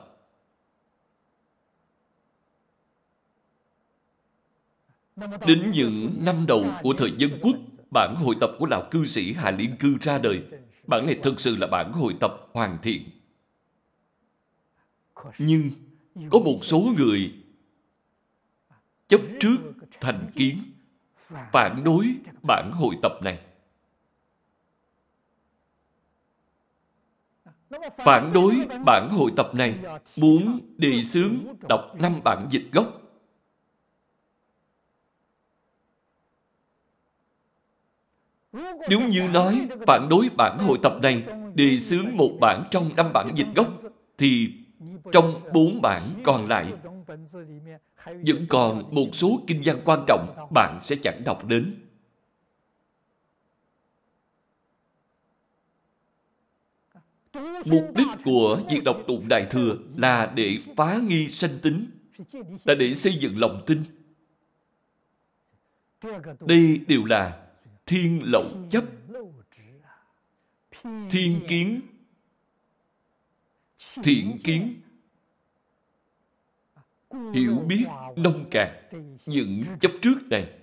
Đến những năm đầu của thời dân quốc, bản hội tập của lão cư sĩ Hà Liên Cư ra đời. Bản này thực sự là bản hội tập hoàn thiện. Nhưng có một số người chấp trước thành kiến, phản đối bản hội tập này. Phản đối bản hội tập này muốn đề xướng đọc năm bản dịch gốc. Nếu như nói phản đối bản hội tập này đề xướng một bản trong năm bản dịch gốc, thì trong bốn bản còn lại vẫn còn một số kinh văn quan trọng bạn sẽ chẳng đọc đến. Mục đích của việc đọc tụng Đại Thừa là để phá nghi sanh tính, là để xây dựng lòng tin. Đây đều là thiên lậu chấp, thiên kiến, thiện kiến, hiểu biết nông cạn những chấp trước này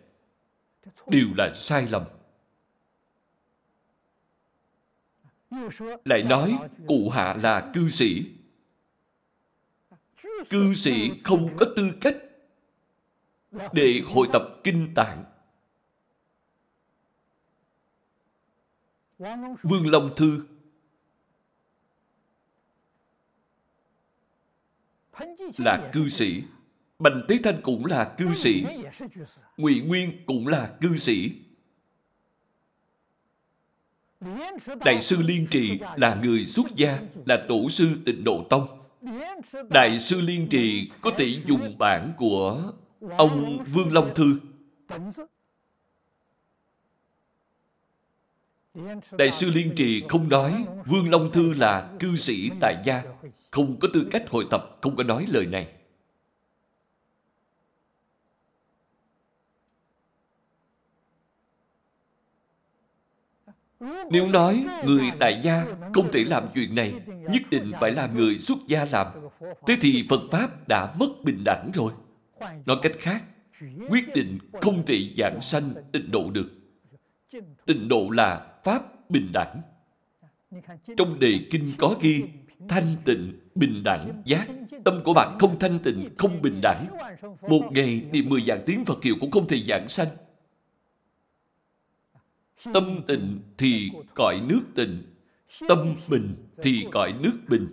đều là sai lầm. Lại nói cụ hạ là cư sĩ. Cư sĩ không có tư cách để hội tập kinh tạng. Vương Long Thư là cư sĩ. Bành Tế Thanh cũng là cư sĩ. Ngụy Nguyên cũng là cư sĩ. Đại sư Liên Trì là người xuất gia, là tổ sư tịnh độ tông. Đại sư Liên Trì có thể dùng bản của ông Vương Long Thư. Đại sư Liên Trì không nói Vương Long Thư là cư sĩ tại gia, không có tư cách hội tập, không có nói lời này. Nếu nói người tại gia không thể làm chuyện này, nhất định phải là người xuất gia làm. Thế thì Phật Pháp đã mất bình đẳng rồi. Nói cách khác, quyết định không thể giảng sanh tịnh độ được. Tịnh độ là Pháp bình đẳng. Trong đề kinh có ghi thanh tịnh, bình đẳng, giác. Tâm của bạn không thanh tịnh, không bình đẳng. Một ngày niệm mười dạng tiếng Phật hiệu cũng không thể giảng sanh. Tâm tịnh thì cõi nước tịnh, tâm bình thì cõi nước bình.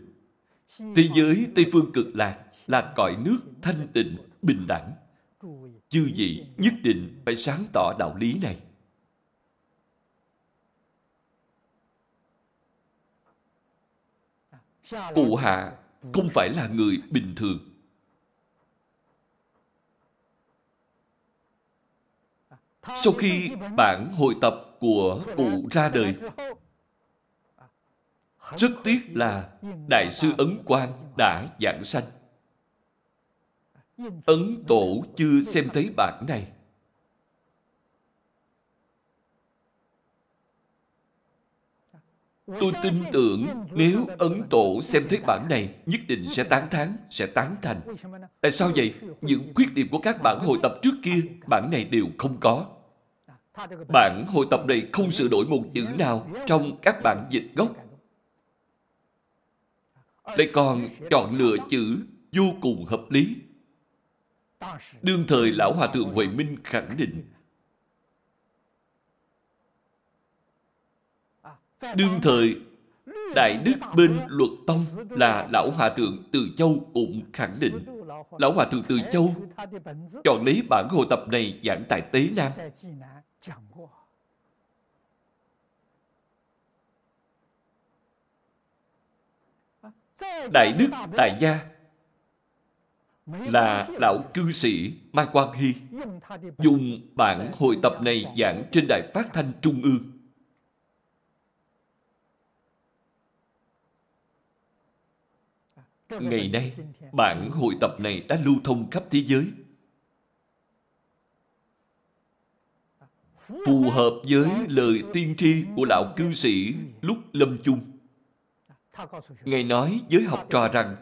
Thế giới Tây Phương cực lạc là cõi nước thanh tịnh, bình đẳng. Chư vị nhất định phải sáng tỏ đạo lý này. Cụ hạ không phải là người bình thường. Sau khi bản hội tập của cụ ra đời, rất tiếc là Đại sư Ấn Quang đã giảng sanh. Ấn Tổ chưa xem thấy bản này. Tôi tin tưởng nếu Ấn Tổ xem thấy bản này, nhất định sẽ tán thán, sẽ tán thành. Tại sao vậy? Những khuyết điểm của các bản hội tập trước kia, bản này đều không có. Bản hội tập này không sửa đổi một chữ nào trong các bản dịch gốc. Lại còn chọn lựa chữ vô cùng hợp lý. Đương thời Lão Hòa Thượng Huệ Minh khẳng định Đương thời, Đại Đức bên luật tông là Lão Hòa Thượng Từ Châu cũng khẳng định. Lão Hòa Thượng Từ Châu chọn lấy bản hồ tập này giảng tại Tế Nam. Đại Đức Tại Gia là lão cư sĩ Mai Quang Hy dùng bản hội tập này giảng trên đài phát thanh Trung ương. Ngày nay, bản hội tập này đã lưu thông khắp thế giới. Phù hợp với lời tiên tri của lão cư sĩ lúc lâm chung. Ngài nói với học trò rằng,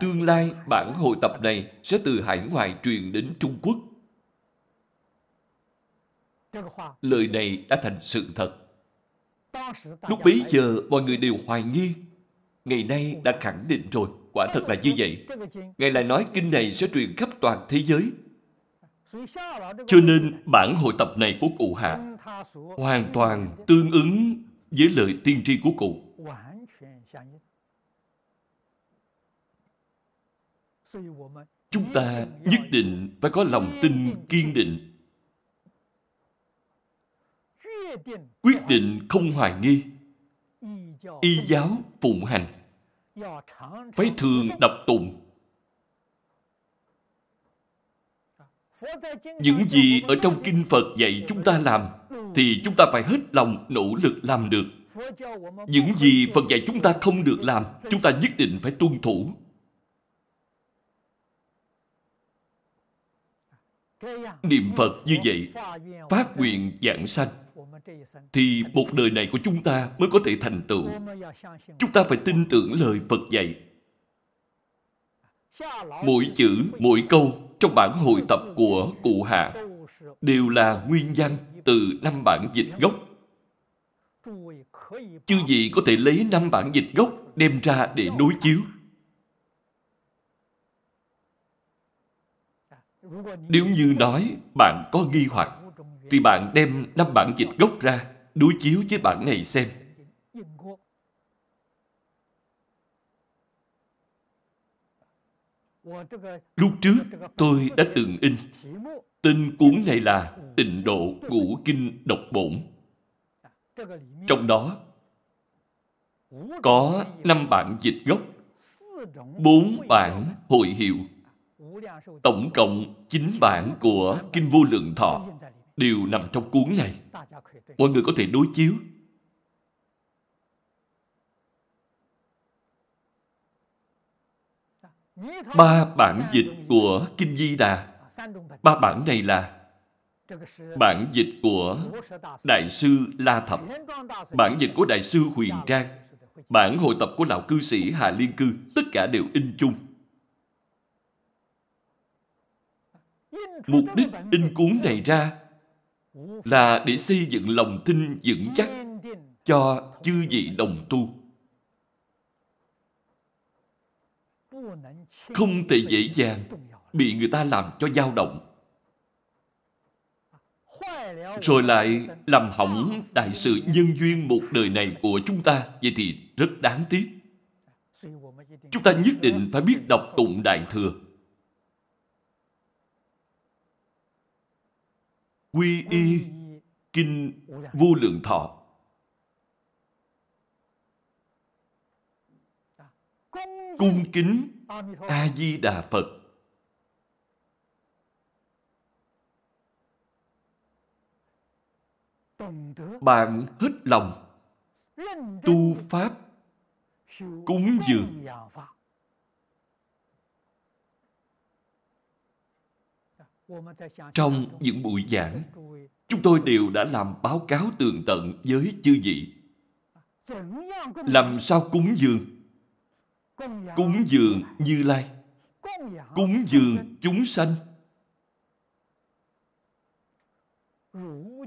tương lai bản hội tập này sẽ từ hải ngoại truyền đến Trung Quốc. Lời này đã thành sự thật. Lúc bấy giờ mọi người đều hoài nghi. Ngày nay đã khẳng định rồi, quả thật là như vậy. Ngài lại nói kinh này sẽ truyền khắp toàn thế giới. Cho nên bản hội tập này của cụ Hạ hoàn toàn tương ứng với lời tiên tri của cụ. Chúng ta nhất định phải có lòng tin kiên định. Quyết định không hoài nghi. Y giáo phụng hành. Phải thường đọc tụng. Những gì ở trong Kinh Phật dạy chúng ta làm, thì chúng ta phải hết lòng nỗ lực làm được. Những gì Phật dạy chúng ta không được làm, chúng ta nhất định phải tuân thủ. Niệm Phật như vậy, phát nguyện giảng sanh, thì một đời này của chúng ta mới có thể thành tựu. Chúng ta phải tin tưởng lời Phật dạy. Mỗi chữ, mỗi câu trong bản hội tập của cụ Hạ đều là nguyên văn từ năm bản dịch gốc. Chư gì có thể lấy năm bản dịch gốc đem ra để đối chiếu. Nếu như nói bạn có nghi hoặc, thì bạn đem năm bản dịch gốc ra, đối chiếu với bản này xem. Lúc trước, tôi đã từng in. Tên cuốn này là Tịnh Độ Ngũ Kinh Độc Bổn. Trong đó, có năm bản dịch gốc, bốn bản hội hiệu, tổng cộng chín bản của Kinh Vô Lượng Thọ đều nằm trong cuốn này. Mọi người có thể đối chiếu. Ba bản dịch của Kinh Di Đà. Ba bản này là bản dịch của Đại sư La Thập, bản dịch của Đại sư Huyền Trang, bản hội tập của Lão Cư sĩ Hà Liên Cư, tất cả đều in chung. Mục đích in cuốn này ra là để xây dựng lòng tin vững chắc cho chư vị đồng tu. Không thể dễ dàng bị người ta làm cho dao động. Rồi lại làm hỏng đại sự nhân duyên một đời này của chúng ta, vậy thì rất đáng tiếc. Chúng ta nhất định phải biết đọc tụng Đại Thừa. Quy y Kinh Vô Lượng Thọ. Cung kính A-di-đà Phật. Bạn hết lòng tu Pháp cúng dường. Trong những buổi giảng, chúng tôi đều đã làm báo cáo tường tận với chư vị. Làm sao cúng dường? Cúng dường Như Lai. Cúng dường chúng sanh.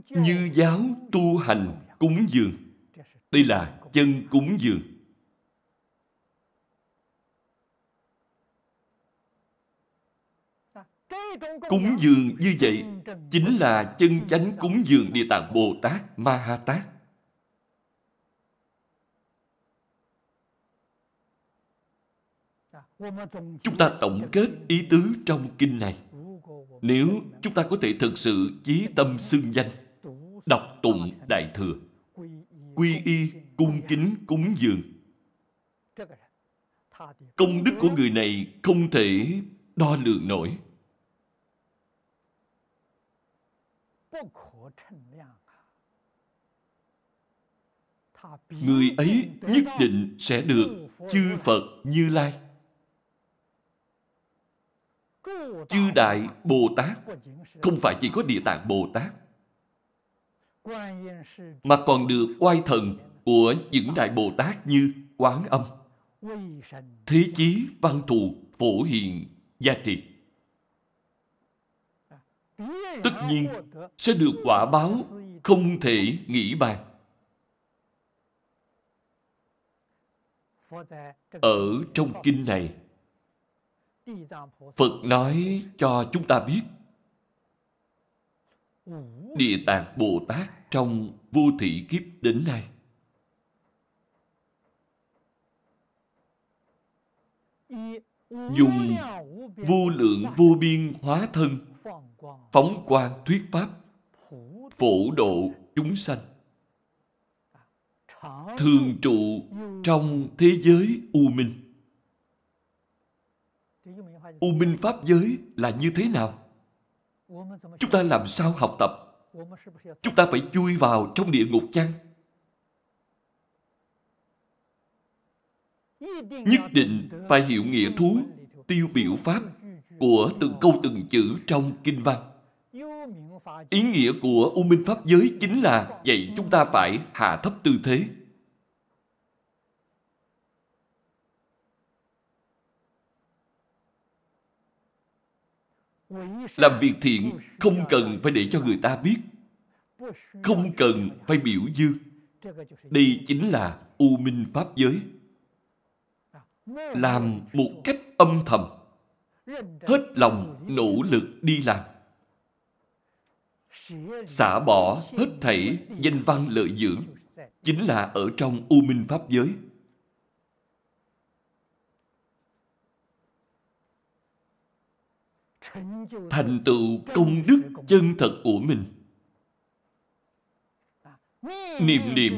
Như giáo tu hành cúng dường. Đây là chân cúng dường. Cúng dường như vậy chính là chân chánh cúng dường Địa Tạng Bồ Tát Ma Ha Tát. Chúng ta tổng kết ý tứ trong kinh này. Nếu chúng ta có thể thực sự chí tâm xưng danh, đọc tụng Đại Thừa, quy y, cung kính, cúng dường, công đức của người này không thể đo lường nổi. người ấy nhất định sẽ được chư Phật Như Lai. Chư Đại Bồ Tát không phải chỉ có Địa Tạng Bồ Tát, mà còn được oai thần của những Đại Bồ Tát như Quán Âm, Thế Chí Văn Thù, Phổ Hiền, Gia Trì tất nhiên sẽ được quả báo không thể nghĩ bàn. Ở trong kinh này, Phật nói cho chúng ta biết Địa Tạng Bồ Tát trong vô thị kiếp đến nay. Dùng vô lượng vô biên hóa thân phóng quang thuyết pháp, phổ độ chúng sanh, thường trụ trong thế giới U Minh. U Minh Pháp giới là như thế nào? Chúng ta làm sao học tập? Chúng ta phải chui vào trong địa ngục chăng? Nhất định phải hiểu nghĩa thú, tiêu biểu pháp của từng câu từng chữ trong kinh văn. Ý nghĩa của U Minh Pháp Giới chính là dạy chúng ta phải hạ thấp tư thế. Làm việc thiện không cần phải để cho người ta biết, không cần phải biểu dương. Đây chính là U Minh Pháp Giới. Làm một cách âm thầm hết lòng nỗ lực đi làm. Xả bỏ hết thảy danh văn lợi dưỡng chính là ở trong u minh pháp giới. Thành tựu công đức chân thật của mình. Niệm niệm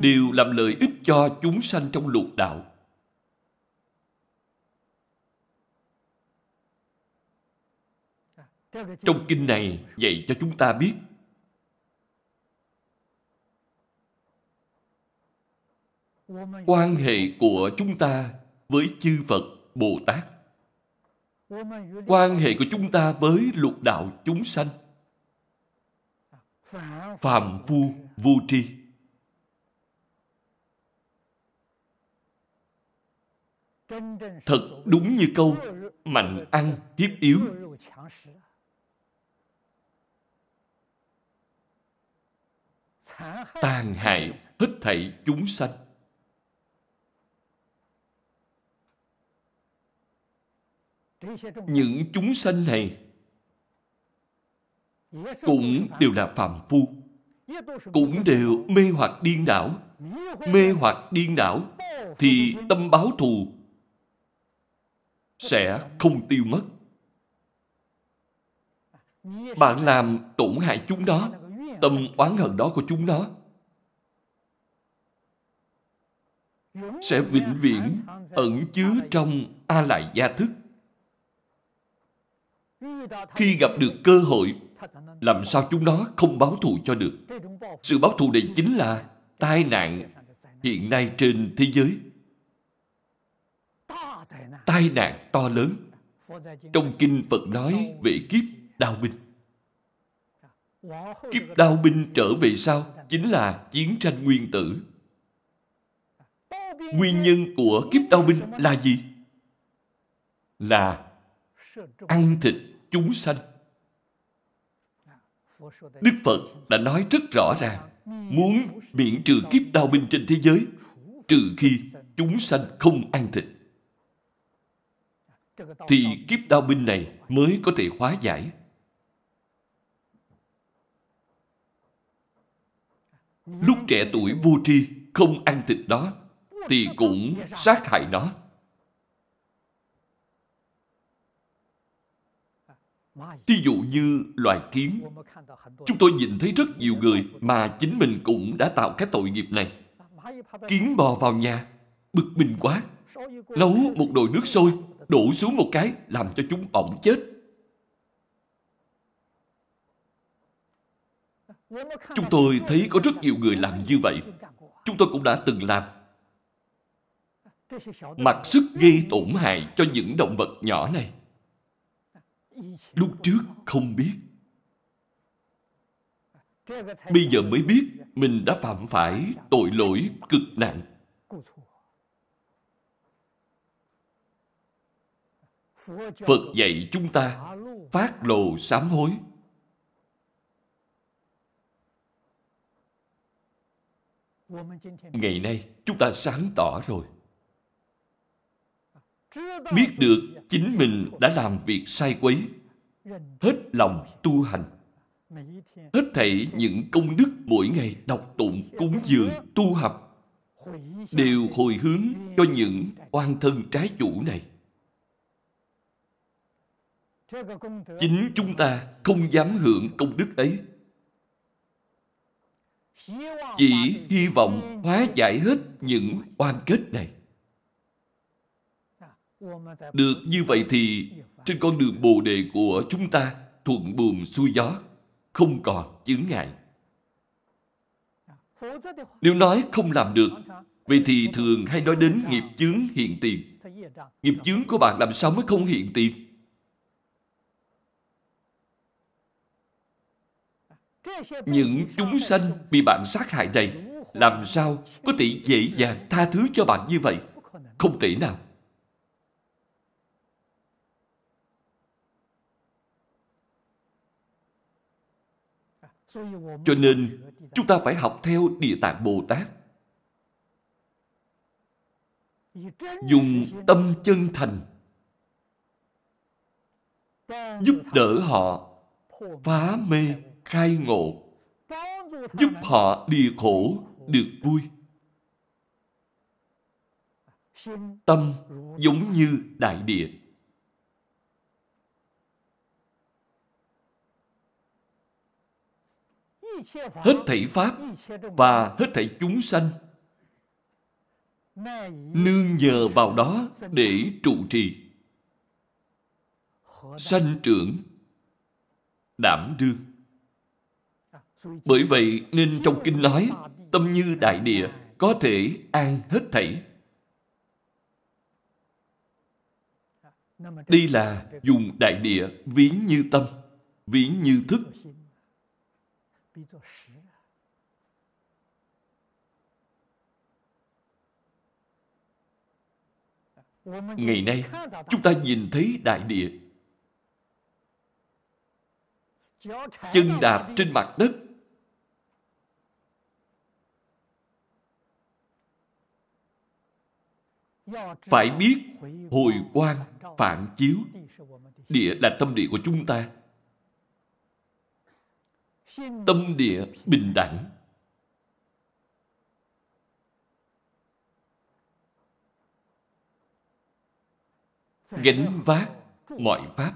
đều làm lợi ích cho chúng sanh trong lục đạo. Trong kinh này dạy cho chúng ta biết quan hệ của chúng ta với chư Phật, Bồ Tát. Quan hệ của chúng ta với lục đạo chúng sanh. Phàm phu vô tri. Thật đúng như câu mạnh ăn hiếp yếu tàn hại hết thảy chúng sanh. Những chúng sanh này cũng đều là phàm phu, cũng đều mê hoặc điên đảo. Mê hoặc điên đảo thì tâm báo thù sẽ không tiêu mất. Bạn làm tổn hại chúng đó tâm oán hận đó của chúng nó. Sẽ vĩnh viễn ẩn chứa trong a lại gia thức. Khi gặp được cơ hội, làm sao chúng nó không báo thù cho được? Sự báo thù này chính là tai nạn hiện nay trên thế giới. Tai nạn to lớn. Trong kinh phật nói về kiếp đau binh. Kiếp đao binh trở về sau chính là chiến tranh nguyên tử. Nguyên nhân của kiếp đao binh là gì? Là ăn thịt chúng sanh. Đức Phật đã nói rất rõ ràng, muốn miễn trừ kiếp đao binh trên thế giới, trừ khi chúng sanh không ăn thịt. Thì kiếp đao binh này mới có thể hóa giải. Lúc trẻ tuổi vô tri không ăn thịt đó thì cũng sát hại nó. Thí dụ như loài kiến, chúng tôi nhìn thấy rất nhiều người mà chính mình cũng đã tạo cái tội nghiệp này. Kiến bò vào nhà, bực mình quá, nấu một đồi nước sôi, đổ xuống một cái làm cho chúng ổng chết. Chúng tôi thấy có rất nhiều người làm như vậy. Chúng tôi cũng đã từng làm. Mặc sức gây tổn hại cho những động vật nhỏ này. Lúc trước không biết. Bây giờ mới biết mình đã phạm phải tội lỗi cực nặng. Phật dạy chúng ta phát lộ sám hối. Ngày nay, chúng ta sáng tỏ rồi. Biết được chính mình đã làm việc sai quấy, hết lòng tu hành. Hết thảy những công đức mỗi ngày đọc tụng, cúng dường, tu học, đều hồi hướng cho những oan thân trái chủ này. Chính chúng ta không dám hưởng công đức ấy. Chỉ hy vọng hóa giải hết những oan kết này. Được như vậy thì trên con đường bồ đề của chúng ta thuận buồm xuôi gió, không còn chướng ngại. Nếu nói không làm được, vậy thì thường hay nói đến nghiệp chướng hiện tiền. Nghiệp chướng của bạn làm sao mới không hiện tiền? Những chúng sanh bị bạn sát hại này, làm sao có thể dễ dàng tha thứ cho bạn như vậy? Không thể nào. Cho nên, chúng ta phải học theo Địa Tạng Bồ Tát. Dùng tâm chân thành giúp đỡ họ phá mê khai ngộ, giúp họ lìa khổ được vui. Tâm giống như đại địa. Hết thảy Pháp và hết thảy chúng sanh nương nhờ vào đó để trụ trì, sanh trưởng, đảm đương. Bởi vậy nên trong kinh nói, tâm như đại địa, có thể an hết thảy. Đây là dùng đại địa ví như tâm, ví như thức. Ngày nay, chúng ta nhìn thấy đại địa. Chân đạp trên mặt đất phải biết hồi quan, phản chiếu, địa là tâm địa của chúng ta. Tâm địa bình đẳng. Gánh vác mọi pháp.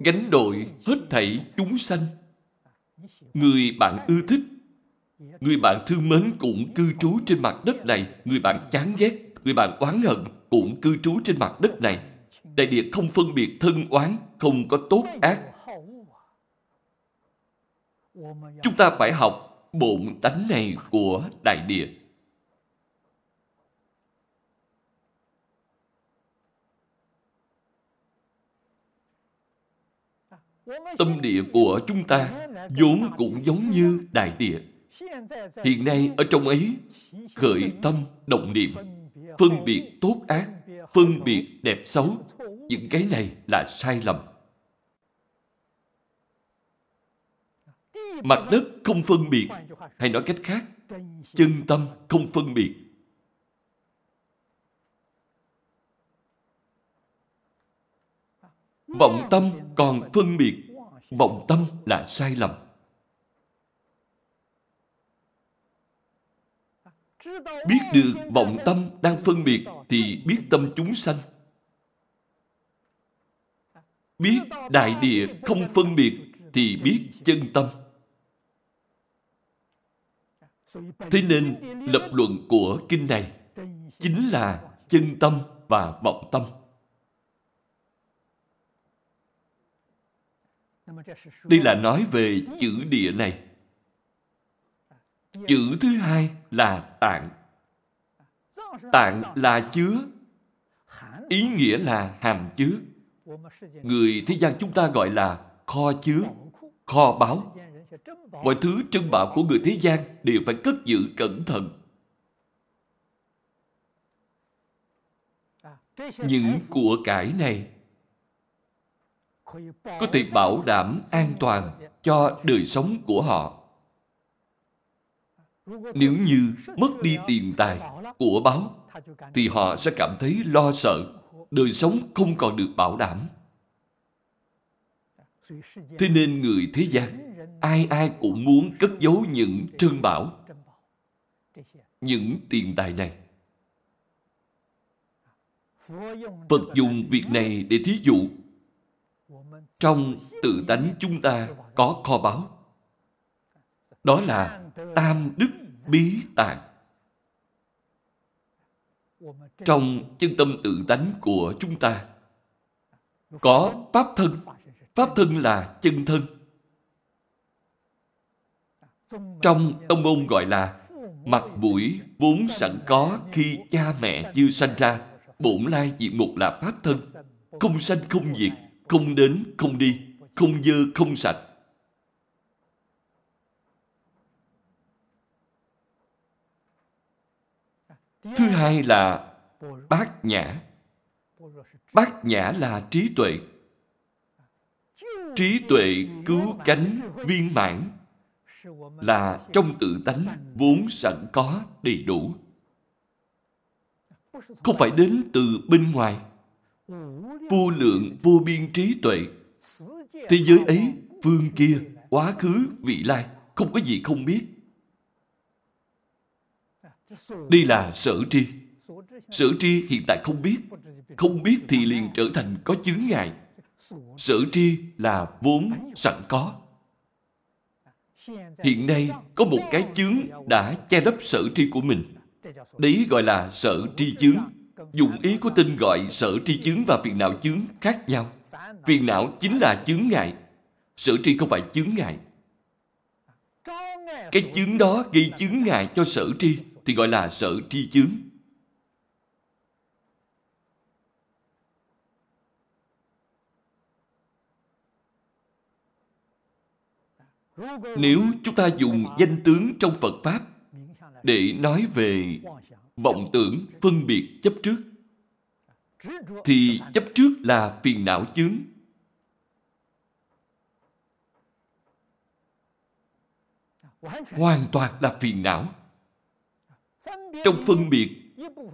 Gánh đội hết thảy chúng sanh. Người bạn ưa thích Người bạn thương mến cũng cư trú trên mặt đất này. Người bạn chán ghét, người bạn oán hận cũng cư trú trên mặt đất này. Đại địa không phân biệt thân oán, không có tốt ác. Chúng ta phải học bộn tánh này của đại địa. Tâm địa của chúng ta vốn cũng giống như đại địa. Hiện nay ở trong ấy, khởi tâm, động niệm, phân biệt tốt ác, phân biệt đẹp xấu, những cái này là sai lầm. Mặt đất không phân biệt, hay nói cách khác, chân tâm không phân biệt. Vọng tâm còn phân biệt, vọng tâm là sai lầm. Biết được vọng tâm đang phân biệt thì biết tâm chúng sanh. Biết đại địa không phân biệt thì biết chân tâm. Thế nên lập luận của kinh này chính là chân tâm và vọng tâm. Đây là nói về chữ địa này. Chữ thứ hai là tạng. Tạng là chứa, ý nghĩa là hàm chứa. Người thế gian chúng ta gọi là kho chứa, kho báu. Mọi thứ trân bảo của người thế gian đều phải cất giữ cẩn thận. Những của cải này có thể bảo đảm an toàn cho đời sống của họ. Nếu như mất đi tiền tài, của báo, thì họ sẽ cảm thấy lo sợ, đời sống không còn được bảo đảm. Thế nên người thế gian, ai ai cũng muốn cất giấu những trân bảo, những tiền tài này. Phật dùng việc này để thí dụ trong tự tánh chúng ta có kho báu. Đó là tam đức bí tàng Trong chân tâm tự tánh của chúng ta có pháp thân. Pháp thân là chân thân. Trong tông môn gọi là mặt mũi vốn sẵn có khi cha mẹ chưa sanh ra. Bổn lai diện mục là pháp thân. Không sanh không diệt, không đến không đi, không dơ không sạch. Thứ hai là bát nhã. Bát nhã là trí tuệ. Trí tuệ cứu cánh viên mãn là trong tự tánh vốn sẵn có đầy đủ. Không phải đến từ bên ngoài. Vô lượng vô biên trí tuệ. Thế giới ấy, phương kia, quá khứ, vị lai, không có gì không biết. Đây là sở tri. Sở tri hiện tại không biết. Không biết thì liền trở thành có chướng ngại. Sở tri là vốn sẵn có. Hiện nay có một cái chướng đã che lấp sở tri của mình. Đấy gọi là sở tri chướng. Dụng ý của tên gọi sở tri chướng và phiền não chướng khác nhau. Phiền não chính là chướng ngại. Sở tri không phải chướng ngại. Cái chướng đó gây chướng ngại cho sở tri thì gọi là sở tri chướng. Nếu chúng ta dùng danh tướng trong Phật Pháp để nói về vọng tưởng, phân biệt, chấp trước, thì chấp trước là phiền não chướng. Hoàn toàn là phiền não. Trong phân biệt,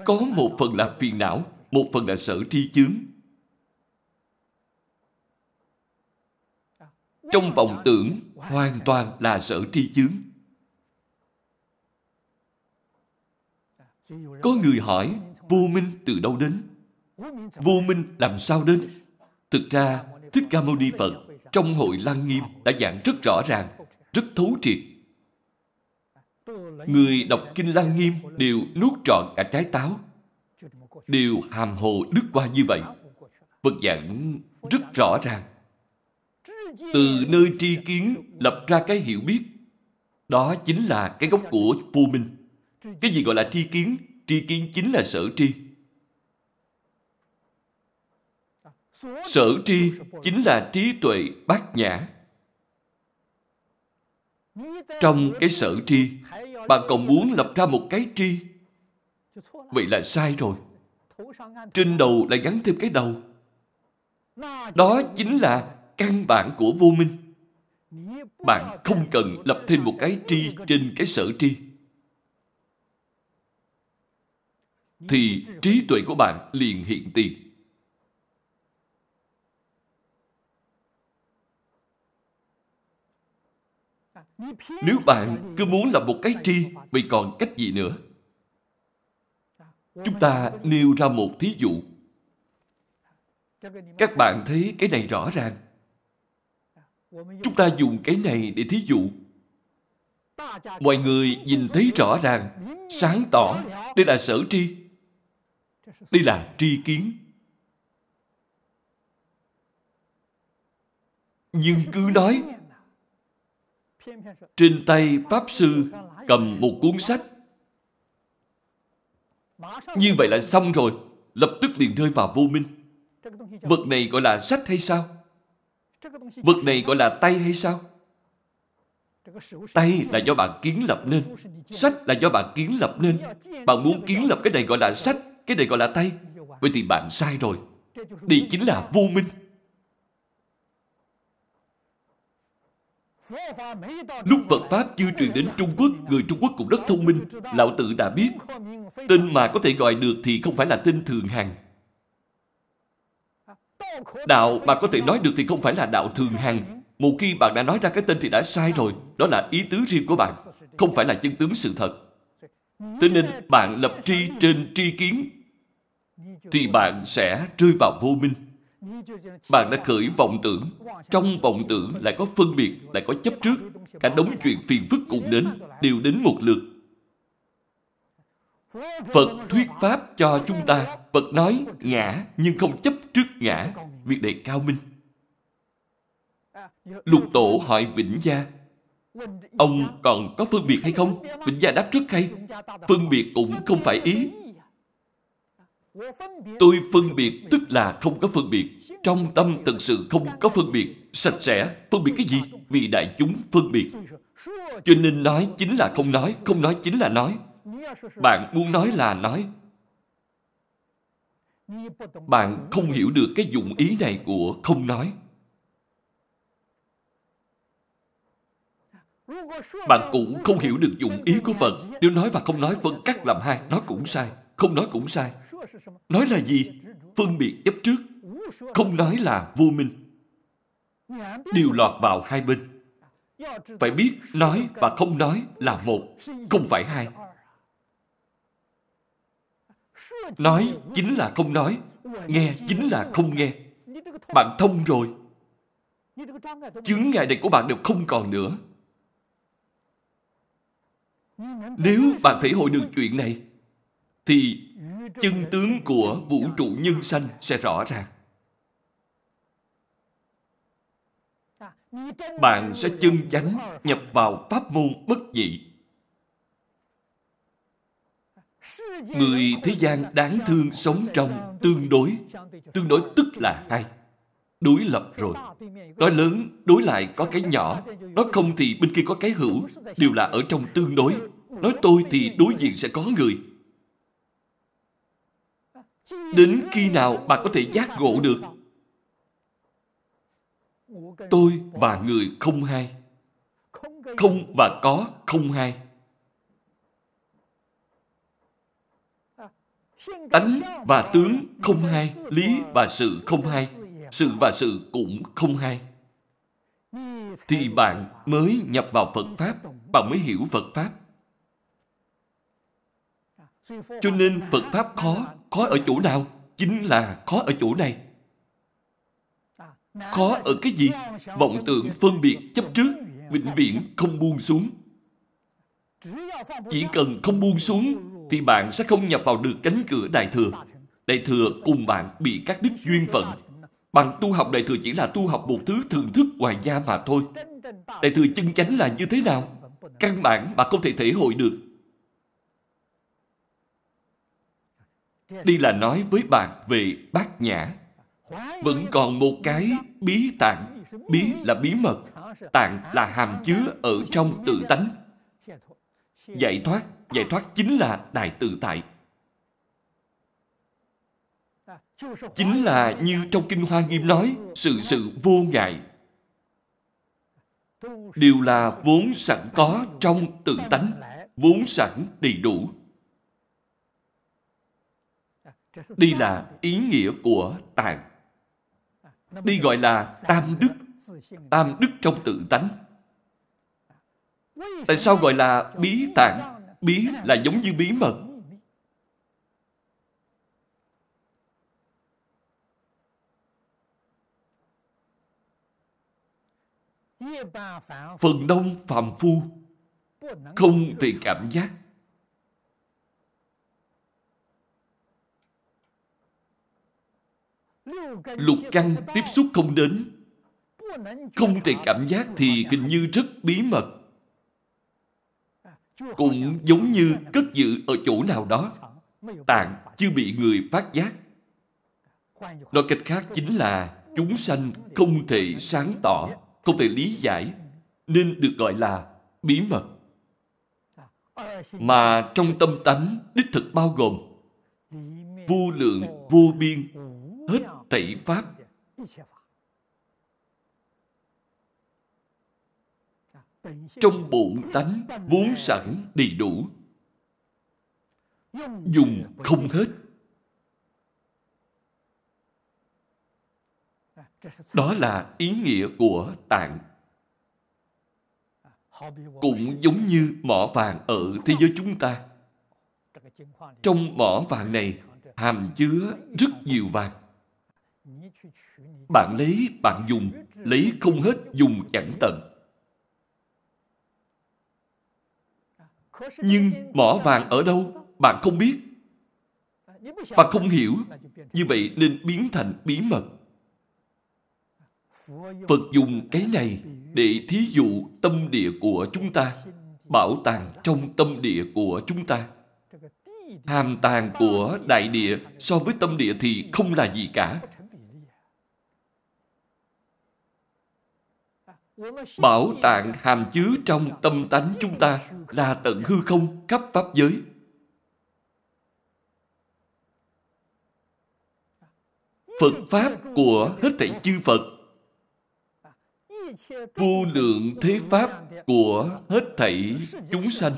có một phần là phiền não, một phần là sở tri chướng. Trong vọng tưởng, hoàn toàn là sở tri chướng. Có người hỏi, vô minh từ đâu đến? Vô minh làm sao đến? Thực ra, Thích Ca Mâu Ni Phật trong hội Lăng Nghiêm đã giảng rất rõ ràng, rất thấu triệt. Người đọc Kinh Lăng Nghiêm đều nuốt trọn cả trái táo, đều hàm hồ đức qua như vậy. Phật giảng rất rõ ràng. Từ nơi tri kiến lập ra cái hiểu biết, đó chính là cái gốc của vô minh. Cái gì gọi là tri kiến? Tri kiến chính là sở tri. Sở tri chính là trí tuệ bát nhã. Trong cái sở tri, bạn còn muốn lập ra một cái tri. Vậy là sai rồi. Trên đầu lại gắn thêm cái đầu. Đó chính là căn bản của vô minh. Bạn không cần lập thêm một cái tri trên cái sở tri. Thì trí tuệ của bạn liền hiện tiền. Nếu bạn cứ muốn làm một cái tri, vậy còn cách gì nữa? Chúng ta nêu ra một thí dụ. Các bạn thấy cái này rõ ràng. Chúng ta dùng cái này để thí dụ. Mọi người nhìn thấy rõ ràng, sáng tỏ, đây là sở tri. Đây là tri kiến. Nhưng cứ nói, trên tay Pháp Sư cầm một cuốn sách, như vậy là xong rồi, lập tức liền rơi vào vô minh. Vật này gọi là sách hay sao? Vật này gọi là tay hay sao? Tay là do bạn kiến lập nên. Sách là do bạn kiến lập nên. Bạn muốn kiến lập cái này gọi là sách, cái này gọi là tay. Vậy thì bạn sai rồi. Đây chính là vô minh. Lúc Phật Pháp chưa truyền đến Trung Quốc, người Trung Quốc cũng rất thông minh. Lão Tử đã biết, tên mà có thể gọi được thì không phải là tên thường hằng. Đạo mà có thể nói được thì không phải là đạo thường hằng. Một khi bạn đã nói ra cái tên thì đã sai rồi. Đó là ý tứ riêng của bạn, không phải là chân tướng sự thật. Thế nên bạn lập tri trên tri kiến, thì bạn sẽ rơi vào vô minh. Bạn đã khởi vọng tưởng, trong vọng tưởng lại có phân biệt, lại có chấp trước. Cả đống chuyện phiền phức cùng đến, đều đến một lượt. Phật thuyết Pháp cho chúng ta, Phật nói ngã nhưng không chấp trước ngã, việc này cao minh. Lục tổ hỏi Vĩnh Gia, ông còn có phân biệt hay không? Vĩnh Gia đáp rất hay, phân biệt cũng không phải ý. Tôi phân biệt tức là không có phân biệt. Trong tâm thật sự không có phân biệt, sạch sẽ. Phân biệt cái gì? Vì đại chúng phân biệt. Cho nên nói chính là không nói, không nói chính là nói. Bạn muốn nói là nói. Bạn không hiểu được cái dụng ý này của không nói. Bạn cũng không hiểu được dụng ý của Phật. Nếu nói và không nói phân cắt làm hai, nói cũng sai. Không nói cũng sai. Nói là gì? Phân biệt chấp trước. Không nói là vô minh. điều lọt vào hai bên. Phải biết nói và không nói là một, không phải hai. Nói chính là không nói, nghe chính là không nghe. Bạn thông rồi. Chứng ngại này của bạn đều không còn nữa. Nếu bạn thể hội được chuyện này, thì chân tướng của vũ trụ nhân sanh sẽ rõ ràng. Bạn sẽ chân chánh nhập vào pháp môn bất dị. Người thế gian đáng thương sống trong tương đối. Tương đối tức là hai. Đối lập rồi. Nói lớn, đối lại có cái nhỏ. Nói không thì bên kia có cái hữu. Đều là ở trong tương đối. Nói tôi thì đối diện sẽ có người. Đến khi nào bạn có thể giác ngộ được? Tôi và người không hai. Không và có không hai. Tánh và tướng không hai, lý và sự không hai, sự và sự cũng không hai. Thì bạn mới nhập vào Phật Pháp, bạn mới hiểu Phật Pháp. Cho nên Phật Pháp khó, khó ở chỗ nào? Chính là khó ở chỗ này. Khó ở cái gì? Vọng tưởng phân biệt chấp trước, vĩnh viễn không buông xuống. Chỉ cần không buông xuống, thì bạn sẽ không nhập vào được cánh cửa Đại Thừa. Đại Thừa cùng bạn bị các đức duyên phận. Bằng tu học Đại Thừa chỉ là tu học một thứ thường thức ngoài gia mà thôi. Đại Thừa chân chánh là như thế nào? Căn bản bạn không thể thể hội được. Đây là nói với bạn về bát nhã. Vẫn còn một cái bí tạng. Bí là bí mật. Tạng là hàm chứa ở trong tự tánh. Giải thoát, giải thoát chính là đại tự tại. Chính là như trong Kinh Hoa Nghiêm nói, sự sự vô ngại. Đều là vốn sẵn có trong tự tánh, vốn sẵn đầy đủ. Đây là ý nghĩa của tạng. Đây gọi là tam đức. Tam đức trong tự tánh. Tại sao gọi là bí tạng? Bí là giống như bí mật. Phần đông phàm phu không thể cảm giác. Lục căn tiếp xúc không đến, không thể cảm giác thì hình như rất bí mật, cũng giống như cất giữ ở chỗ nào đó, tạng chưa bị người phát giác. Nói cách khác chính là chúng sanh không thể sáng tỏ, không thể lý giải, nên được gọi là bí mật. Mà trong tâm tánh đích thực bao gồm vô lượng vô biên hết tỷ pháp. Trong bổn tánh, vốn sẵn đầy đủ. Dùng không hết. Đó là ý nghĩa của tạng. Cũng giống như mỏ vàng ở thế giới chúng ta. Trong mỏ vàng này hàm chứa rất nhiều vàng bạn lấy, bạn dùng, lấy không hết, dùng chẳng tận. Nhưng mỏ vàng ở đâu, bạn không biết. Bạn không hiểu. Như vậy nên biến thành bí mật. Phật dùng cái này để thí dụ tâm địa của chúng ta, bảo tàng trong tâm địa của chúng ta. Hàm tàng của đại địa so với tâm địa thì không là gì cả. Bảo tạng hàm chứa trong tâm tánh chúng ta là tận hư không khắp pháp giới. Phật Pháp của hết thảy chư Phật, vô lượng thế Pháp của hết thảy chúng sanh,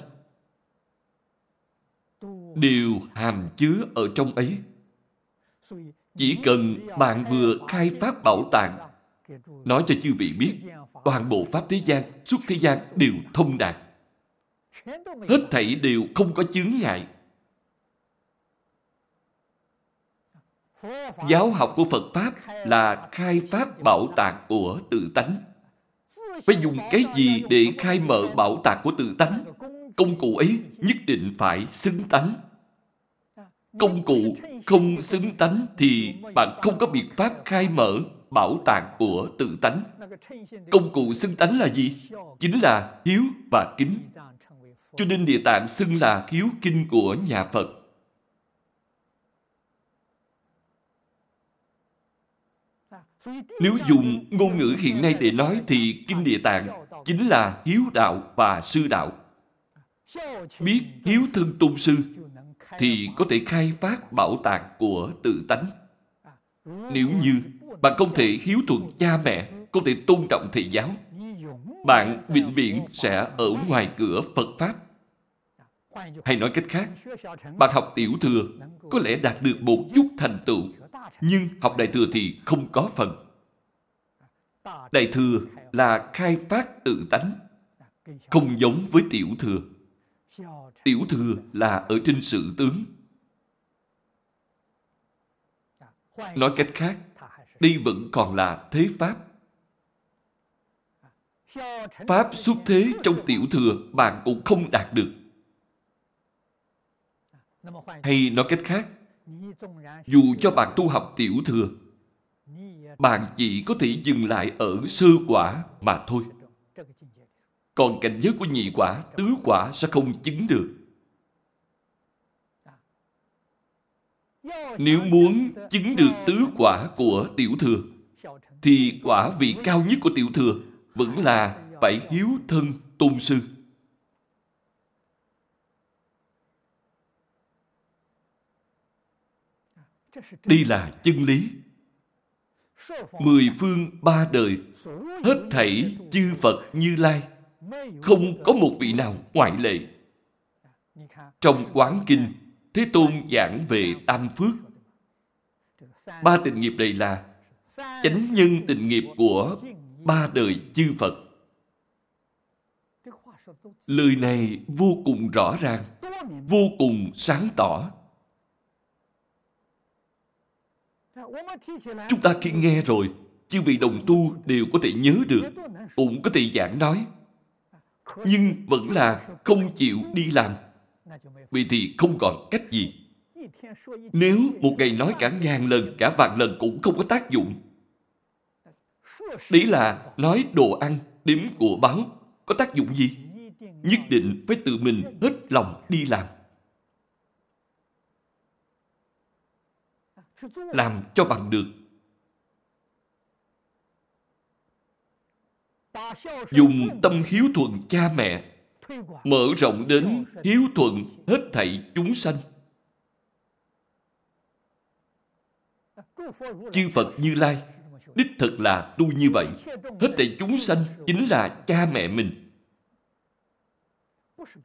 đều hàm chứa ở trong ấy. Chỉ cần bạn vừa khai Pháp bảo tàng, nói cho chư vị biết toàn bộ Pháp thế gian, suốt thế gian đều thông đạt. Hết thảy đều không có chướng ngại. Giáo học của Phật Pháp là khai Pháp bảo tàng của tự tánh. Phải dùng cái gì để khai mở bảo tàng của tự tánh? Công cụ ấy nhất định phải xứng tánh. Công cụ không xứng tánh thì bạn không có biện pháp khai mở bảo tàng của tự tánh. Công cụ xưng tánh là gì? Chính là hiếu và kính. Cho nên địa tạng xưng là hiếu kinh của nhà Phật. Nếu dùng ngôn ngữ hiện nay để nói thì Kinh Địa Tạng chính là hiếu đạo và sư đạo. Biết hiếu thân tôn sư thì có thể khai phát bảo tàng của tự tánh. Nếu như bạn không thể hiếu thuận cha mẹ, không thể tôn trọng thầy giáo, bạn vĩnh viễn sẽ ở ngoài cửa Phật Pháp. Hay nói cách khác, bạn học tiểu thừa có lẽ đạt được một chút thành tựu, nhưng học đại thừa thì không có phần. Đại thừa là khai phát tự tánh, không giống với tiểu thừa. Tiểu thừa là ở trên sự tướng. Nói cách khác, đây vẫn còn là thế Pháp. Pháp xuất thế trong tiểu thừa bạn cũng không đạt được. Hay nói cách khác, dù cho bạn tu học tiểu thừa, bạn chỉ có thể dừng lại ở sơ quả mà thôi. Còn cảnh giới của nhị quả, tứ quả sẽ không chứng được. Nếu muốn chứng được tứ quả của tiểu thừa, thì quả vị cao nhất của tiểu thừa vẫn là phải hiếu thân tôn sư. Đây là chân lý. Mười phương ba đời, hết thảy chư Phật như Lai, không có một vị nào ngoại lệ. Trong Quán Kinh, Thế Tôn giảng về tam phước. Ba tình nghiệp này là chánh nhân tình nghiệp của ba đời chư Phật. Lời này vô cùng rõ ràng, vô cùng sáng tỏ. Chúng ta khi nghe rồi, chư vị đồng tu đều có thể nhớ được, cũng có thể giảng nói. Nhưng vẫn là không chịu đi làm. Vì thì không còn cách gì. Nếu một ngày nói cả ngàn lần, cả vạn lần cũng không có tác dụng. Đấy là nói đồ ăn, đếm của báo, có tác dụng gì? Nhất định phải tự mình hết lòng đi làm. Làm cho bằng được. Dùng tâm hiếu thuận cha mẹ mở rộng đến hiếu thuận hết thảy chúng sanh. Chư Phật Như Lai, đích thực là tu như vậy. Hết thảy chúng sanh chính là cha mẹ mình.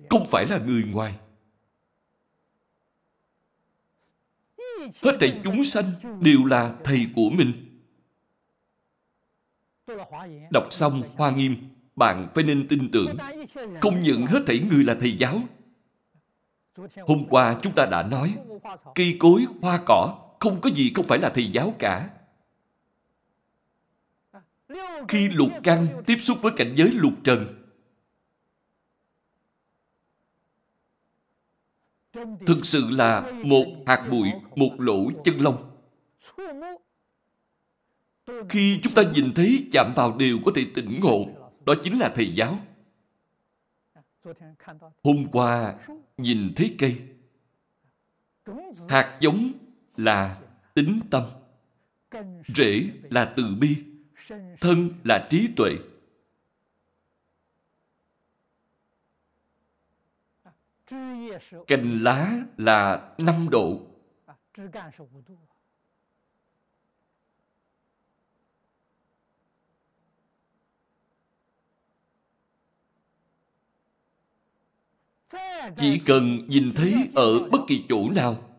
Không phải là người ngoài. Hết thảy chúng sanh đều là thầy của mình. Đọc xong Hoa Nghiêm bạn phải nên tin tưởng, không những hết thảy người là thầy giáo. Hôm qua chúng ta đã nói, cây cối, hoa cỏ, không có gì không phải là thầy giáo cả. Khi lục căn tiếp xúc với cảnh giới lục trần, thực sự là một hạt bụi, một lỗ chân lông. Khi chúng ta nhìn thấy chạm vào đều có thể tỉnh ngộ, đó chính là thầy giáo. Hôm qua, nhìn thấy cây. Hạt giống là tính tâm. Rễ là từ bi. Thân là trí tuệ. Cành lá là năm độ. Chỉ cần nhìn thấy ở bất kỳ chỗ nào,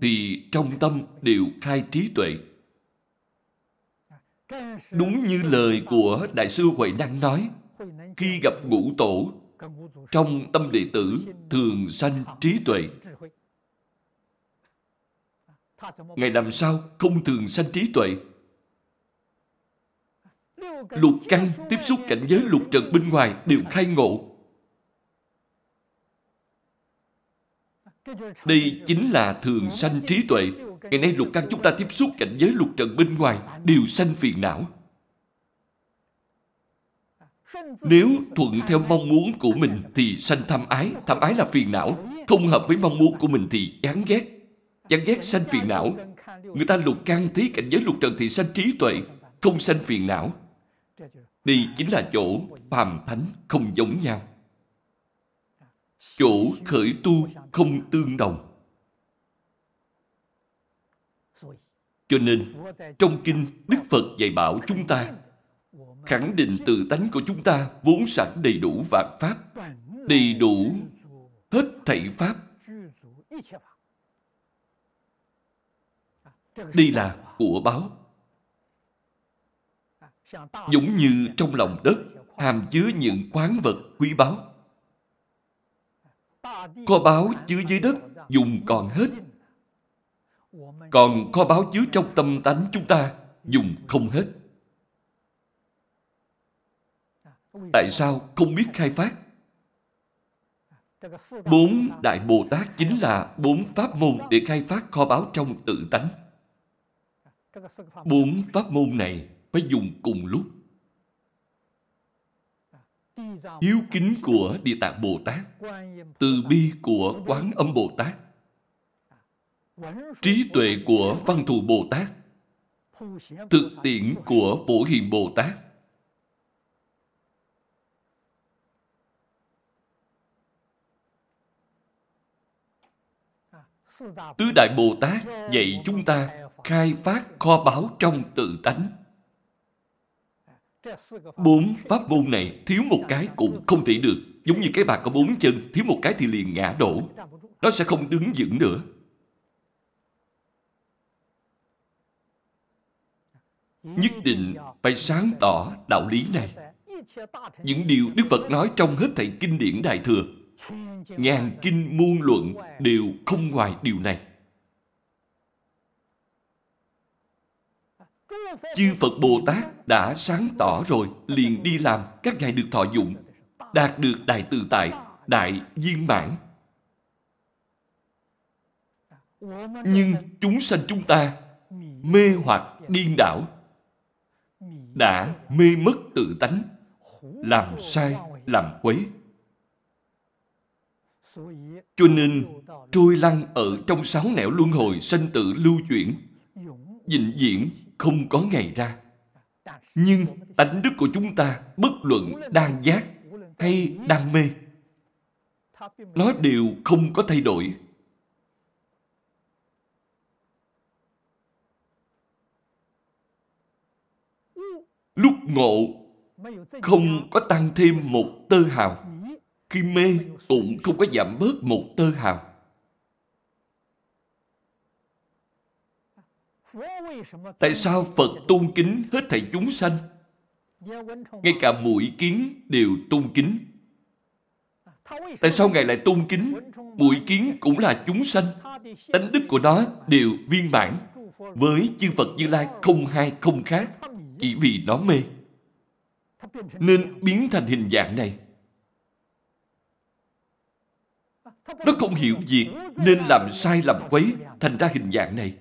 thì trong tâm đều khai trí tuệ. Đúng như lời của Đại sư Huệ Năng nói, khi gặp ngũ tổ, trong tâm đệ tử thường sanh trí tuệ. Ngày làm sao không thường sanh trí tuệ? Lục căn tiếp xúc cảnh giới lục trần bên ngoài đều khai ngộ. Đây chính là thường sanh trí tuệ. Ngày nay lục căn chúng ta tiếp xúc cảnh giới lục trần bên ngoài đều sanh phiền não. Nếu thuận theo mong muốn của mình thì sanh tham ái. Tham ái là phiền não. Không hợp với mong muốn của mình thì chán ghét. Chán ghét sanh phiền não. Người ta lục căn thấy cảnh giới lục trần thì sanh trí tuệ, không sanh phiền não. Đây chính là chỗ phàm thánh không giống nhau chỗ khởi tu không tương đồng. Cho nên, trong kinh Đức Phật dạy bảo chúng ta khẳng định tự tánh của chúng ta vốn sẵn đầy đủ vạn pháp, đầy đủ hết thảy pháp. Đây là của báo. Giống như trong lòng đất hàm chứa những khoáng vật quý báu. Kho báo chứa dưới đất, dùng còn hết. Còn kho báo chứa trong tâm tánh chúng ta, dùng không hết. Tại sao không biết khai phát? Bốn Đại Bồ Tát chính là bốn pháp môn để khai phát kho báo trong tự tánh. Bốn pháp môn này phải dùng cùng lúc hiếu kính của Địa Tạng Bồ Tát, từ bi của Quán Âm Bồ Tát, trí tuệ của Văn Thù Bồ Tát, thực tiễn của Phổ Hiền Bồ Tát. Tứ Đại Bồ Tát dạy chúng ta khai phát kho báu trong tự tánh. Bốn pháp môn này thiếu một cái cũng không thể được. Giống như cái bàn có bốn chân, thiếu một cái thì liền ngã đổ. Nó sẽ không đứng vững nữa. Nhất định phải sáng tỏ đạo lý này. Những điều Đức Phật nói trong hết Thầy kinh điển Đại Thừa, ngàn kinh muôn luận đều không ngoài điều này. Chư Phật Bồ Tát đã sáng tỏ rồi, liền đi làm, các ngài được thọ dụng, đạt được đại tự tại, đại viên mãn. Nhưng chúng sanh chúng ta mê hoặc điên đảo, đã mê mất tự tánh, làm sai, làm quấy. Cho nên, trôi lăn ở trong sáu nẻo luân hồi sanh tử lưu chuyển, dịnh diễn không có ngày ra. Nhưng tánh đức của chúng ta, bất luận đang giác hay đang mê, nó đều không có thay đổi. Lúc ngộ, không có tăng thêm một tơ hào. Khi mê, cũng không có giảm bớt một tơ hào. Tại sao Phật tôn kính hết thảy chúng sanh? Ngay cả mũi kiến đều tôn kính. Tại sao Ngài lại tôn kính? Mũi kiến cũng là chúng sanh. Tánh đức của nó đều viên mãn. Với chư Phật Như Lai không hai, không khác. Chỉ vì nó mê. Nên biến thành hình dạng này. Nó không hiểu việc nên làm sai làm quấy thành ra hình dạng này.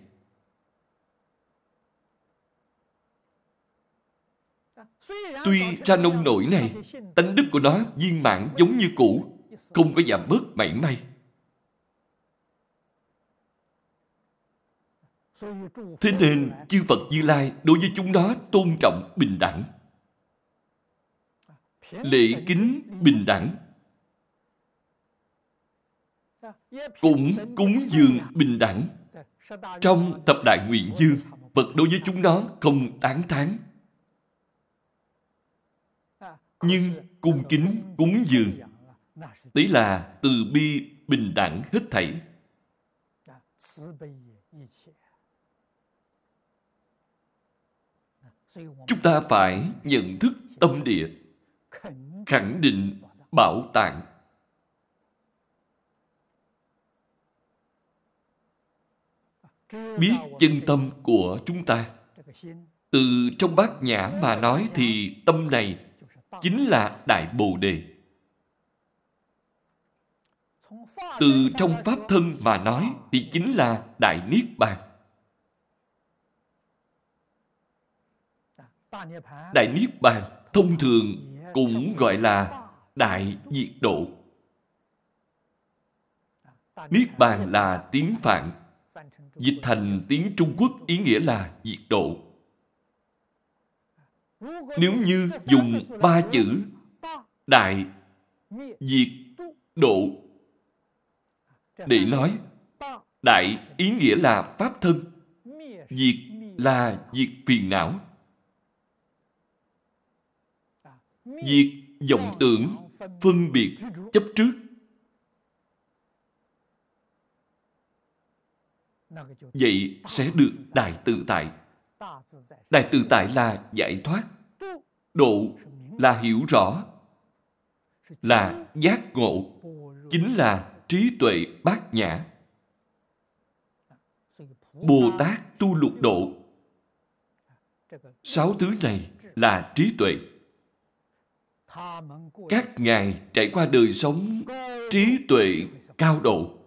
Tuy ra nông nổi này, tánh đức của nó viên mãn giống như cũ, không có giảm bớt mảy may. Thế nên, chư Phật Như Lai đối với chúng nó tôn trọng bình đẳng. Lễ kính bình đẳng. Cũng cúng dường bình đẳng. Trong tập đại nguyện dương, Phật đối với chúng nó không tán thán nhưng cung kính cúng dường đấy là từ bi bình đẳng hết thảy. Chúng ta phải nhận thức tâm địa, khẳng định bảo tạng biết chân tâm của chúng ta. Từ trong bát nhã mà nói thì tâm này chính là Đại Bồ Đề. Từ trong Pháp thân mà nói thì chính là Đại Niết Bàn. Đại Niết Bàn thông thường cũng gọi là Đại Diệt Độ. Niết Bàn là tiếng Phạn, dịch thành tiếng Trung Quốc ý nghĩa là diệt độ. Nếu như dùng ba chữ đại, diệt, độ để nói, đại ý nghĩa là pháp thân, diệt là diệt phiền não, diệt vọng tưởng, phân biệt, chấp trước. Vậy sẽ được đại tự tại. Đại tự tại là giải thoát. Độ là hiểu rõ. Là giác ngộ. Chính là trí tuệ bát nhã. Bồ Tát tu lục độ. Sáu thứ này là trí tuệ. Các ngài trải qua đời sống trí tuệ cao độ.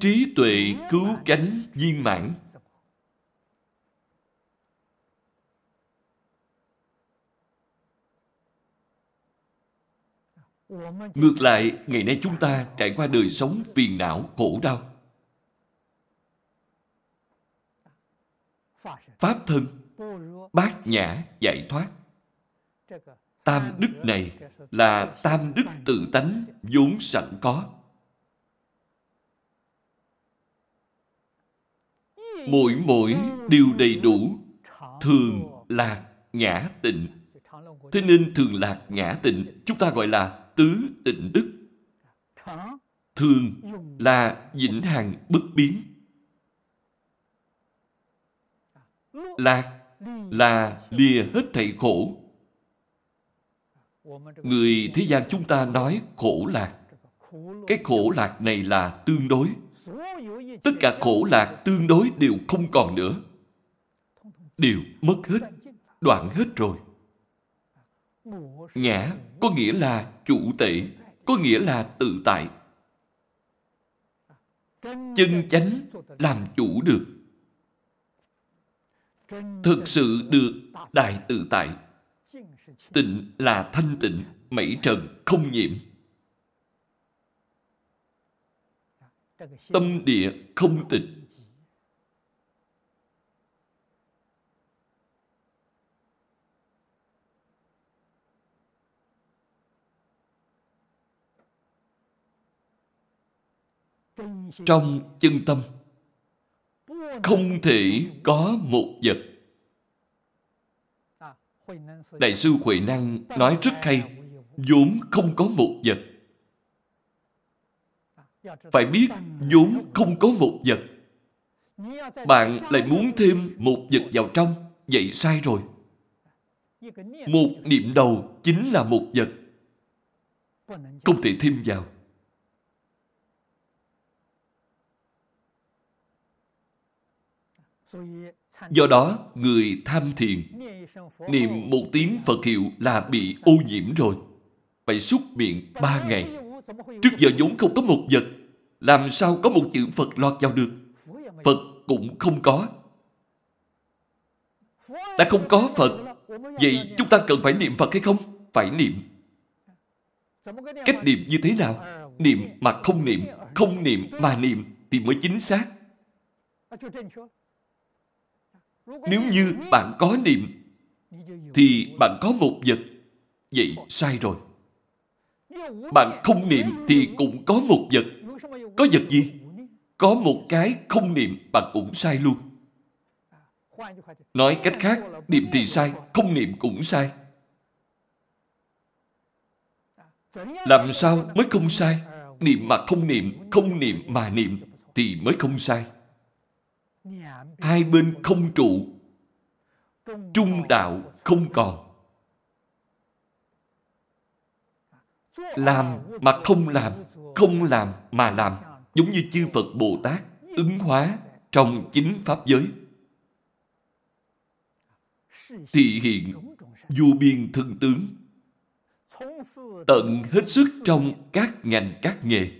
Trí tuệ cứu cánh viên mãn. Ngược lại, ngày nay chúng ta trải qua đời sống phiền não, khổ đau. Pháp thân, bát nhã, giải thoát. Tam đức này là tam đức tự tánh vốn sẵn có. Mỗi mỗi đều đầy đủ, thường lạc ngã tịnh. Thế nên thường lạc ngã tịnh, chúng ta gọi là tứ tịnh đức. Thường là vĩnh hằng bất biến. Lạc là lìa hết thảy khổ. Người thế gian chúng ta nói khổ lạc. Cái khổ lạc này là tương đối. Tất cả khổ lạc tương đối đều không còn nữa. Đều mất hết, đoạn hết rồi. Ngã có nghĩa là chủ tể, có nghĩa là tự tại. chân chánh làm chủ được, thực sự được đại tự tại, tịnh là thanh tịnh, mảy trần không nhiễm. Tâm địa không tịch, trong chân tâm không thể có một vật. Đại sư huệ năng nói rất hay vốn không có một vật phải biết vốn không có một vật. Bạn lại muốn thêm một vật vào trong. Vậy sai rồi. Một niệm đầu chính là một vật. Không thể thêm vào. Do đó, người tham thiền, niệm một tiếng Phật hiệu là bị ô nhiễm rồi. Phải xúc miệng ba ngày. Trước giờ vốn không có một vật, làm sao có một chữ Phật lọt vào được? Phật cũng không có. Đã không có Phật, vậy chúng ta cần phải niệm Phật hay không? Phải niệm. Cách niệm như thế nào? Niệm mà không niệm, không niệm mà niệm thì mới chính xác. Nếu như bạn có niệm, thì bạn có một vật. Vậy sai rồi. Bạn không niệm thì cũng có một vật. Có vật gì? Có một cái không niệm bạn cũng sai luôn. Nói cách khác, niệm thì sai, không niệm cũng sai. Làm sao mới không sai? Niệm mà không niệm, không niệm mà niệm thì mới không sai. Hai bên không trụ, trung đạo không còn. Làm mà không làm, không làm mà làm, giống như chư Phật Bồ Tát ứng hóa trong chính Pháp giới. Thị hiện vô biên thân tướng, tận hết sức trong các ngành các nghề.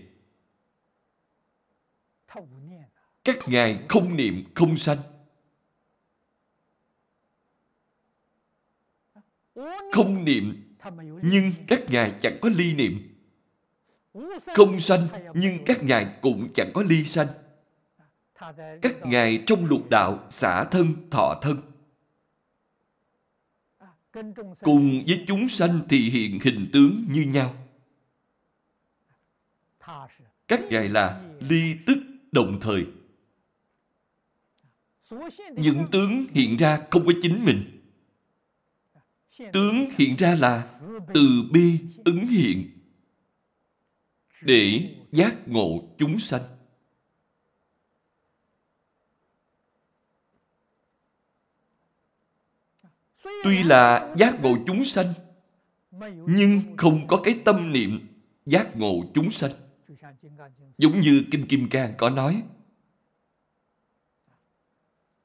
Các ngài không niệm không sanh. Không niệm, nhưng các ngài chẳng có ly niệm. Không sanh, nhưng các ngài cũng chẳng có ly sanh. Các ngài trong lục đạo xả thân thọ thân. Cùng với chúng sanh thì hiện hình tướng như nhau. Các ngài là ly tức đồng thời. Những tướng hiện ra không có chính mình. Tướng hiện ra là từ bi ứng hiện để giác ngộ chúng sanh. Tuy là giác ngộ chúng sanh, nhưng không có cái tâm niệm giác ngộ chúng sanh. Giống như Kinh Kim Cang có nói,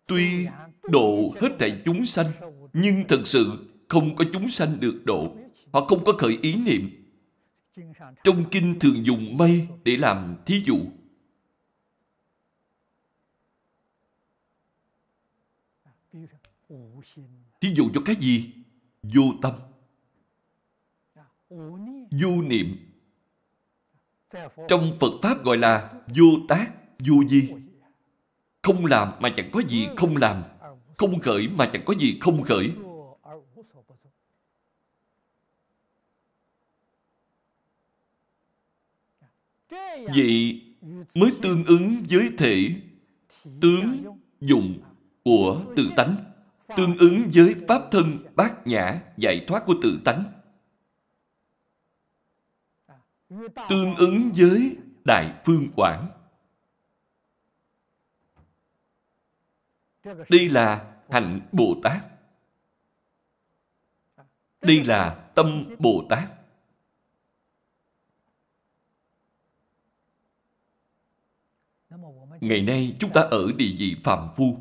Tuy độ hết thảy chúng sanh, nhưng thật sự không có chúng sanh được độ. Họ không có khởi ý niệm. Trong kinh thường dùng mây để làm thí dụ. Thí dụ cho cái gì? Vô tâm. Vô niệm. Trong Phật Pháp gọi là vô tác, vô di. Không làm mà chẳng có gì không làm. Không khởi mà chẳng có gì không khởi. Vậy mới tương ứng với thể tướng dụng của tự tánh, tương ứng với pháp thân bát nhã giải thoát của tự tánh, tương ứng với đại phương quảng. Đây là hạnh Bồ Tát. Đây là tâm Bồ Tát. Ngày nay chúng ta ở địa vị phàm phu.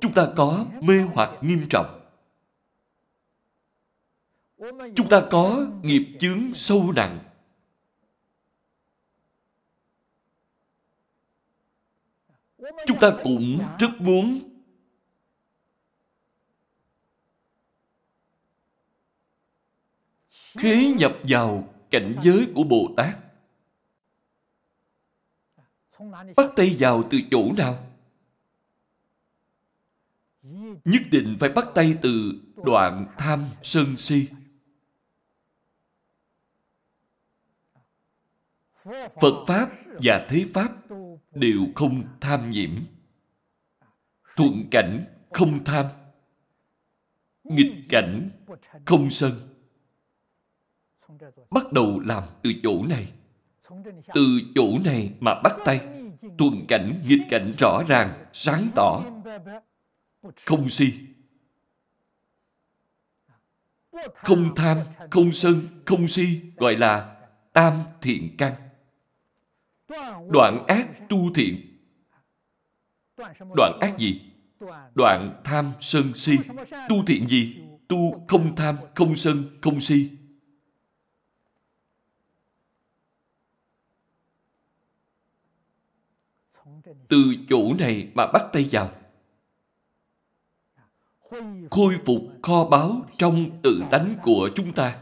Chúng ta có mê hoặc nghiêm trọng. Chúng ta có nghiệp chướng sâu nặng. chúng ta cũng rất muốn khế nhập vào cảnh giới của Bồ Tát. Bắt tay vào từ chỗ nào? Nhất định phải bắt tay từ đoạn tham sân si. Phật Pháp và Thế Pháp đều không tham nhiễm. Thuận cảnh không tham. Nghịch cảnh không sân. Bắt đầu làm từ chỗ này. Từ chỗ này mà bắt tay. tuần cảnh, nghịch cảnh rõ ràng, sáng tỏ. Không si. Không tham, không sân, không si gọi là tam thiện căn. Đoạn ác tu thiện. Đoạn ác gì? Đoạn tham sân si. Tu thiện gì? Tu không tham, không sân, không si. Từ chỗ này mà bắt tay vào. Khôi phục kho báu trong tự tánh của chúng ta.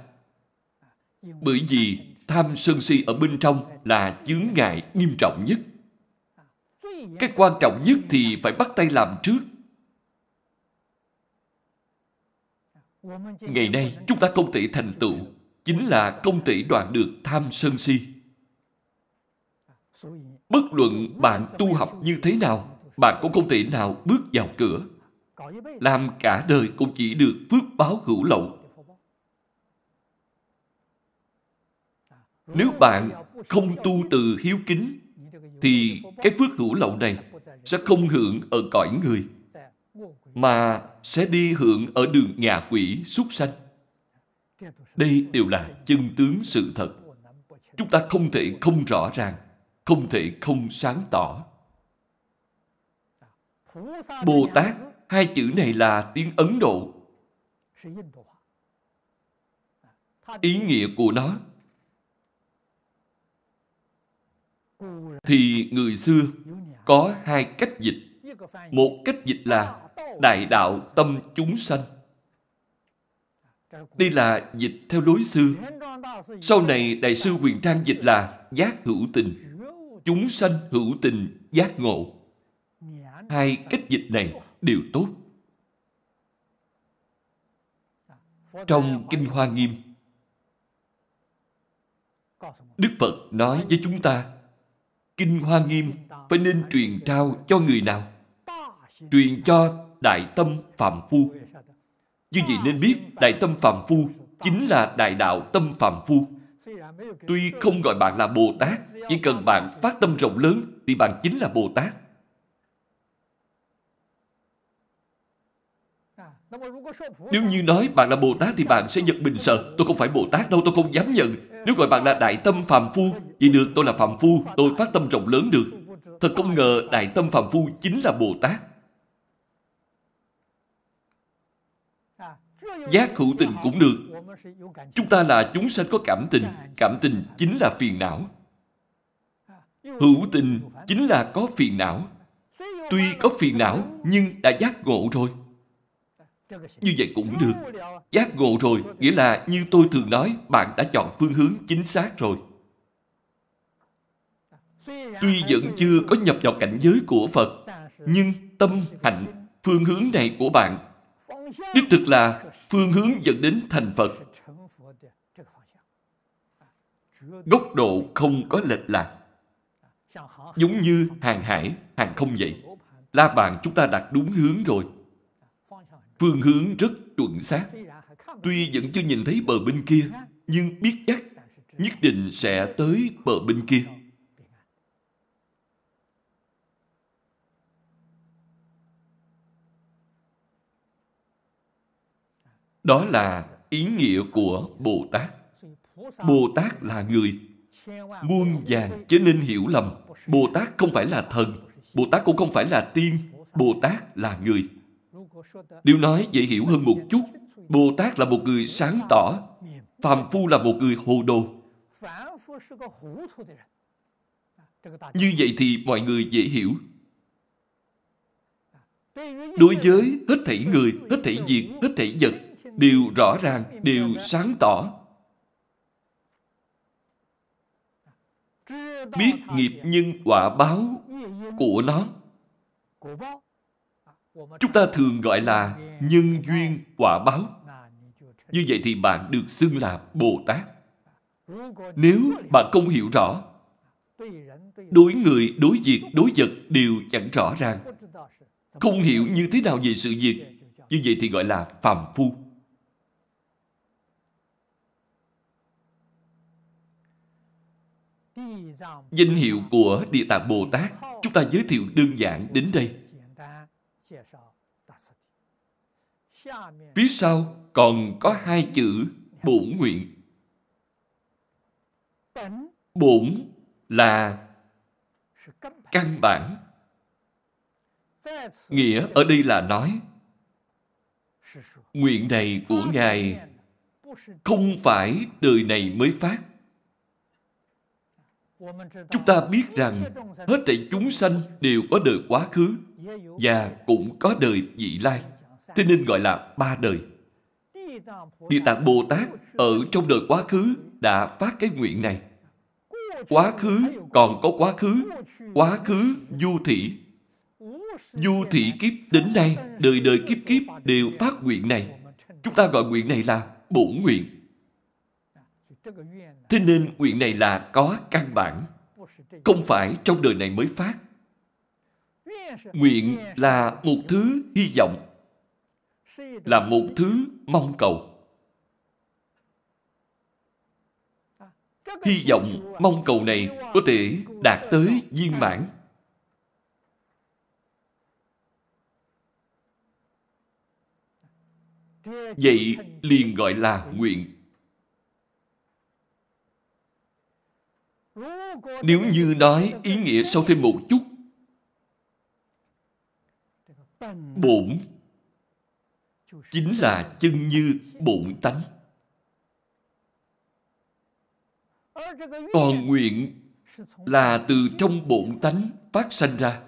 Bởi vì tham sân si ở bên trong là chướng ngại nghiêm trọng nhất. Cái quan trọng nhất thì phải bắt tay làm trước. Ngày nay chúng ta không thể thành tựu, chính là không thể đoạn được tham sân si. Bất luận bạn tu học như thế nào, bạn cũng không thể nào bước vào cửa. Làm cả đời cũng chỉ được phước báo hữu lậu. Nếu bạn không tu từ hiếu kính, thì cái phước hữu lậu này sẽ không hưởng ở cõi người, mà sẽ đi hưởng ở đường ngạ quỷ súc sanh. Đây đều là chân tướng sự thật. Chúng ta không thể không rõ ràng, không thể không sáng tỏ. Bồ Tát, hai chữ này là tiếng Ấn Độ. Ý nghĩa của nó thì người xưa có hai cách dịch. Một cách dịch là đại đạo tâm chúng sanh. Đây là dịch theo lối xưa. Sau này Đại sư Quyền Trang dịch là giác hữu tình. Chúng sanh hữu tình giác ngộ. Hai cách dịch này đều tốt. Trong Kinh Hoa Nghiêm, Đức Phật nói với chúng ta Kinh Hoa Nghiêm phải nên truyền trao cho người nào? Truyền cho Đại Tâm Phạm Phu. Như vậy nên biết Đại Tâm Phạm Phu chính là Đại Đạo Tâm Phạm Phu. Tuy không gọi bạn là Bồ Tát, chỉ cần bạn phát tâm rộng lớn thì bạn chính là Bồ Tát. Nếu như nói bạn là Bồ Tát thì bạn sẽ giật mình sợ. Tôi không phải Bồ Tát đâu, tôi không dám nhận. Nếu gọi bạn là Đại Tâm Phạm Phu, vậy được tôi là Phạm Phu, tôi phát tâm rộng lớn được. Thật không ngờ Đại Tâm Phạm Phu chính là Bồ Tát. Giác hữu tình cũng được. Chúng ta là chúng sanh có cảm tình. Cảm tình chính là phiền não. Hữu tình chính là có phiền não. Tuy có phiền não, nhưng đã giác ngộ rồi. Như vậy cũng được. Giác ngộ rồi, nghĩa là như tôi thường nói, bạn đã chọn phương hướng chính xác rồi. Tuy vẫn chưa có nhập vào cảnh giới của Phật, nhưng tâm hạnh, phương hướng này của bạn, đích thực là phương hướng dẫn đến thành Phật. Góc độ không có lệch lạc. Giống như hàng hải, hàng không vậy. La bàn chúng ta đặt đúng hướng rồi. Phương hướng rất chuẩn xác. Tuy vẫn chưa nhìn thấy bờ bên kia, nhưng biết chắc nhất định sẽ tới bờ bên kia. Đó là ý nghĩa của Bồ Tát. Bồ Tát là người. Muôn vàng chớ nên hiểu lầm. Bồ Tát không phải là thần. Bồ Tát cũng không phải là tiên. Bồ Tát là người. Nếu nói dễ hiểu hơn một chút, Bồ Tát là một người sáng tỏ, Phạm Phu là một người hồ đồ. Như vậy thì mọi người dễ hiểu. Đối với hết thảy người, hết thảy việc, hết thảy vật, đều rõ ràng, đều sáng tỏ. Biết nghiệp nhân quả báo của nó. Chúng ta thường gọi là nhân duyên quả báo. Như vậy thì bạn được xưng là Bồ Tát. Nếu bạn không hiểu rõ, đối người, đối việc, đối vật đều chẳng rõ ràng, không hiểu như thế nào về sự việc, như vậy thì gọi là phàm phu. Danh hiệu của Địa Tạng Bồ Tát, chúng ta giới thiệu đơn giản đến đây. Phía sau còn có hai chữ bổn nguyện. Bổn là căn bản. Nghĩa ở đây là nói, nguyện này của Ngài không phải đời này mới phát. Chúng ta biết rằng hết thảy chúng sanh đều có đời quá khứ và cũng có đời vị lai. Thế nên gọi là ba đời. Địa Tạng Bồ Tát ở trong đời quá khứ đã phát cái nguyện này. Quá khứ còn có quá khứ, quá khứ du thị. Du thị kiếp đến nay, đời đời kiếp kiếp đều phát nguyện này. Chúng ta gọi nguyện này là bổ nguyện. Thế nên nguyện này là có căn bản, không phải trong đời này mới phát. Nguyện là một thứ hy vọng, là một thứ mong cầu. Hy vọng, mong cầu này có thể đạt tới viên mãn. Vậy liền gọi là nguyện. Nếu như nói ý nghĩa sâu thêm một chút, bổn chính là chân như bổn tánh. Còn nguyện là từ trong bổn tánh phát sanh ra.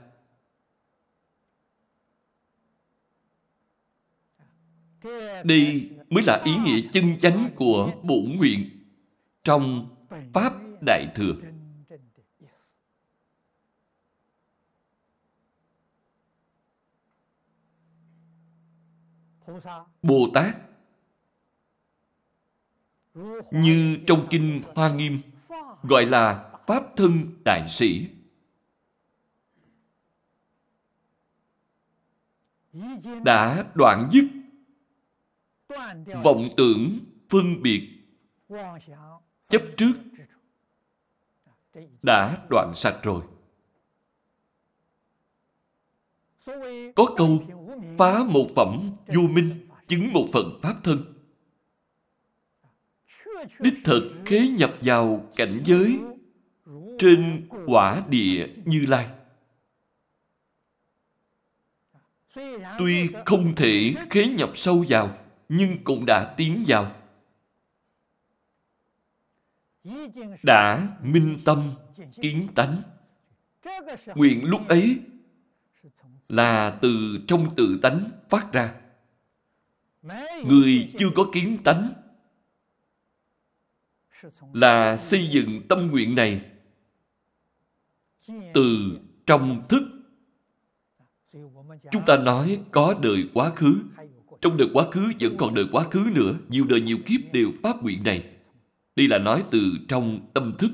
Đây mới là ý nghĩa chân chánh của bổn nguyện trong Pháp Đại Thừa. Bồ Tát, như trong Kinh Hoa Nghiêm, gọi là Pháp Thân Đại Sĩ. Đã đoạn dứt vọng tưởng phân biệt chấp trước đã đoạn sạch rồi. Có câu phá một phẩm vô minh, chứng một phần pháp thân. Đích thực khế nhập vào cảnh giới trên quả địa như lai. Tuy không thể khế nhập sâu vào, nhưng cũng đã tiến vào. Đã minh tâm, kiến tánh. Nguyện lúc ấy là từ trong tự tánh phát ra. Người chưa có kiến tánh là xây dựng tâm nguyện này từ trong thức. Chúng ta nói có đời quá khứ. Trong đời quá khứ vẫn còn đời quá khứ nữa. Nhiều đời nhiều kiếp đều phát nguyện này. Đây là nói từ trong tâm thức.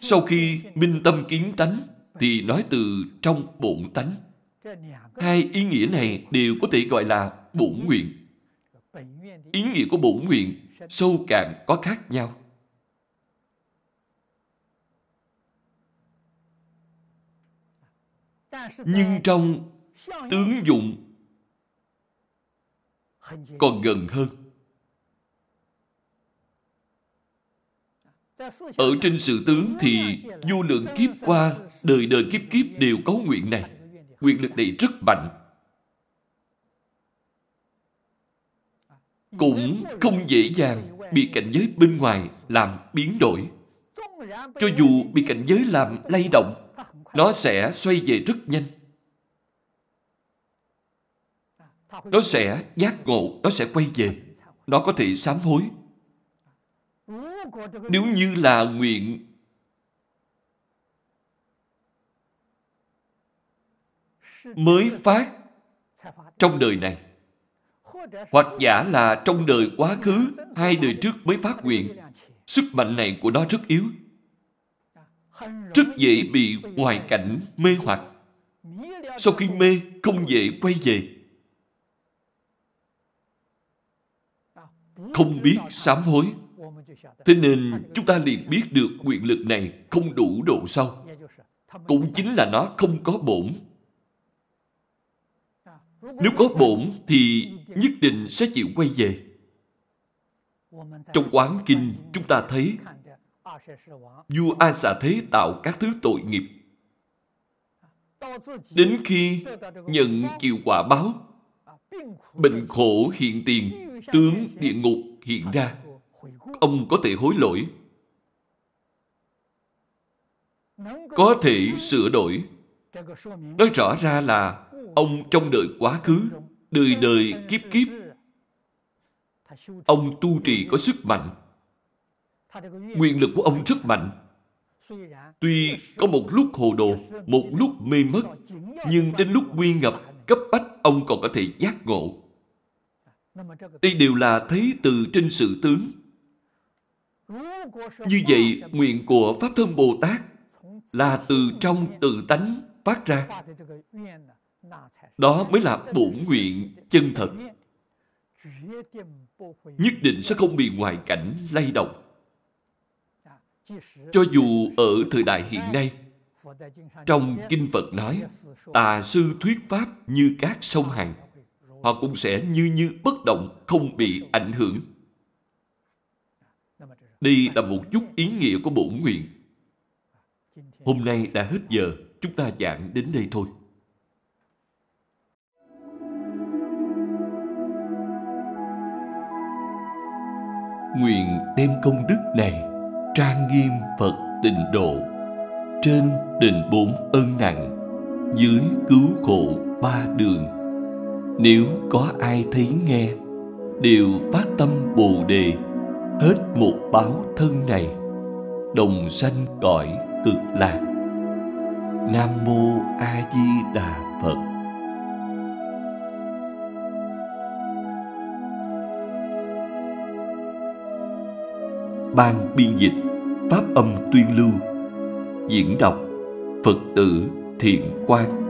Sau khi minh tâm kiến tánh, thì nói từ trong bổn tánh. Hai ý nghĩa này đều có thể gọi là bổn nguyện. Ý nghĩa của bổn nguyện sâu cạn có khác nhau. Nhưng trong tướng dụng còn gần hơn. Ở trên sự tướng thì vô lượng kiếp qua, đời đời kiếp kiếp đều có nguyện này. Nguyện lực này rất mạnh. Cũng không dễ dàng bị cảnh giới bên ngoài làm biến đổi. Cho dù bị cảnh giới làm lay động, nó sẽ xoay về rất nhanh. nó sẽ giác ngộ, nó sẽ quay về. Nó có thể sám hối. Nếu như là nguyện mới phát trong đời này, hoặc giả là trong đời quá khứ, hai đời trước mới phát nguyện, sức mạnh này của nó rất yếu, rất dễ bị ngoài cảnh mê hoặc. Sau khi mê, không dễ quay về. Không biết sám hối. Thế nên chúng ta liền biết được quyền lực này không đủ độ sâu. Cũng chính là nó không có bổn. Nếu có bổn thì nhất định sẽ chịu quay về. Trong quán kinh chúng ta thấy vua A xà thế tạo các thứ tội nghiệp. Đến khi nhận chịu quả báo, bệnh khổ hiện tiền, tướng địa ngục hiện ra, ông có thể hối lỗi, có thể sửa đổi. Nói rõ ra là ông trong đời quá khứ, đời đời kiếp kiếp, ông tu trì có sức mạnh. Nguyện lực của ông rất mạnh. Tuy có một lúc hồ đồ, một lúc mê mất, nhưng đến lúc nguy ngập, cấp bách, ông còn có thể giác ngộ. Đây đều là thấy từ trên sự tướng. Như vậy, nguyện của Pháp Thân Bồ Tát là từ trong tự tánh phát ra. Đó mới là bổn nguyện chân thật. Nhất định sẽ không bị ngoại cảnh lay động. Cho dù ở thời đại hiện nay, trong Kinh Phật nói, tà sư thuyết Pháp như các sông Hằng, họ cũng sẽ như như bất động, không bị ảnh hưởng. Đây là một chút ý nghĩa của bổn nguyện. Hôm nay đã hết giờ, chúng ta giảng đến đây thôi. Nguyện đem công đức này trang nghiêm Phật tịnh độ trên đền bốn ân nặng dưới cứu khổ ba đường nếu có ai thấy nghe đều phát tâm bồ đề hết một báo thân này, đồng sanh cõi cực lạc. Nam mô a di đà phật. Ban biên dịch pháp âm tuyên lưu, diễn đọc phật tử thiện quan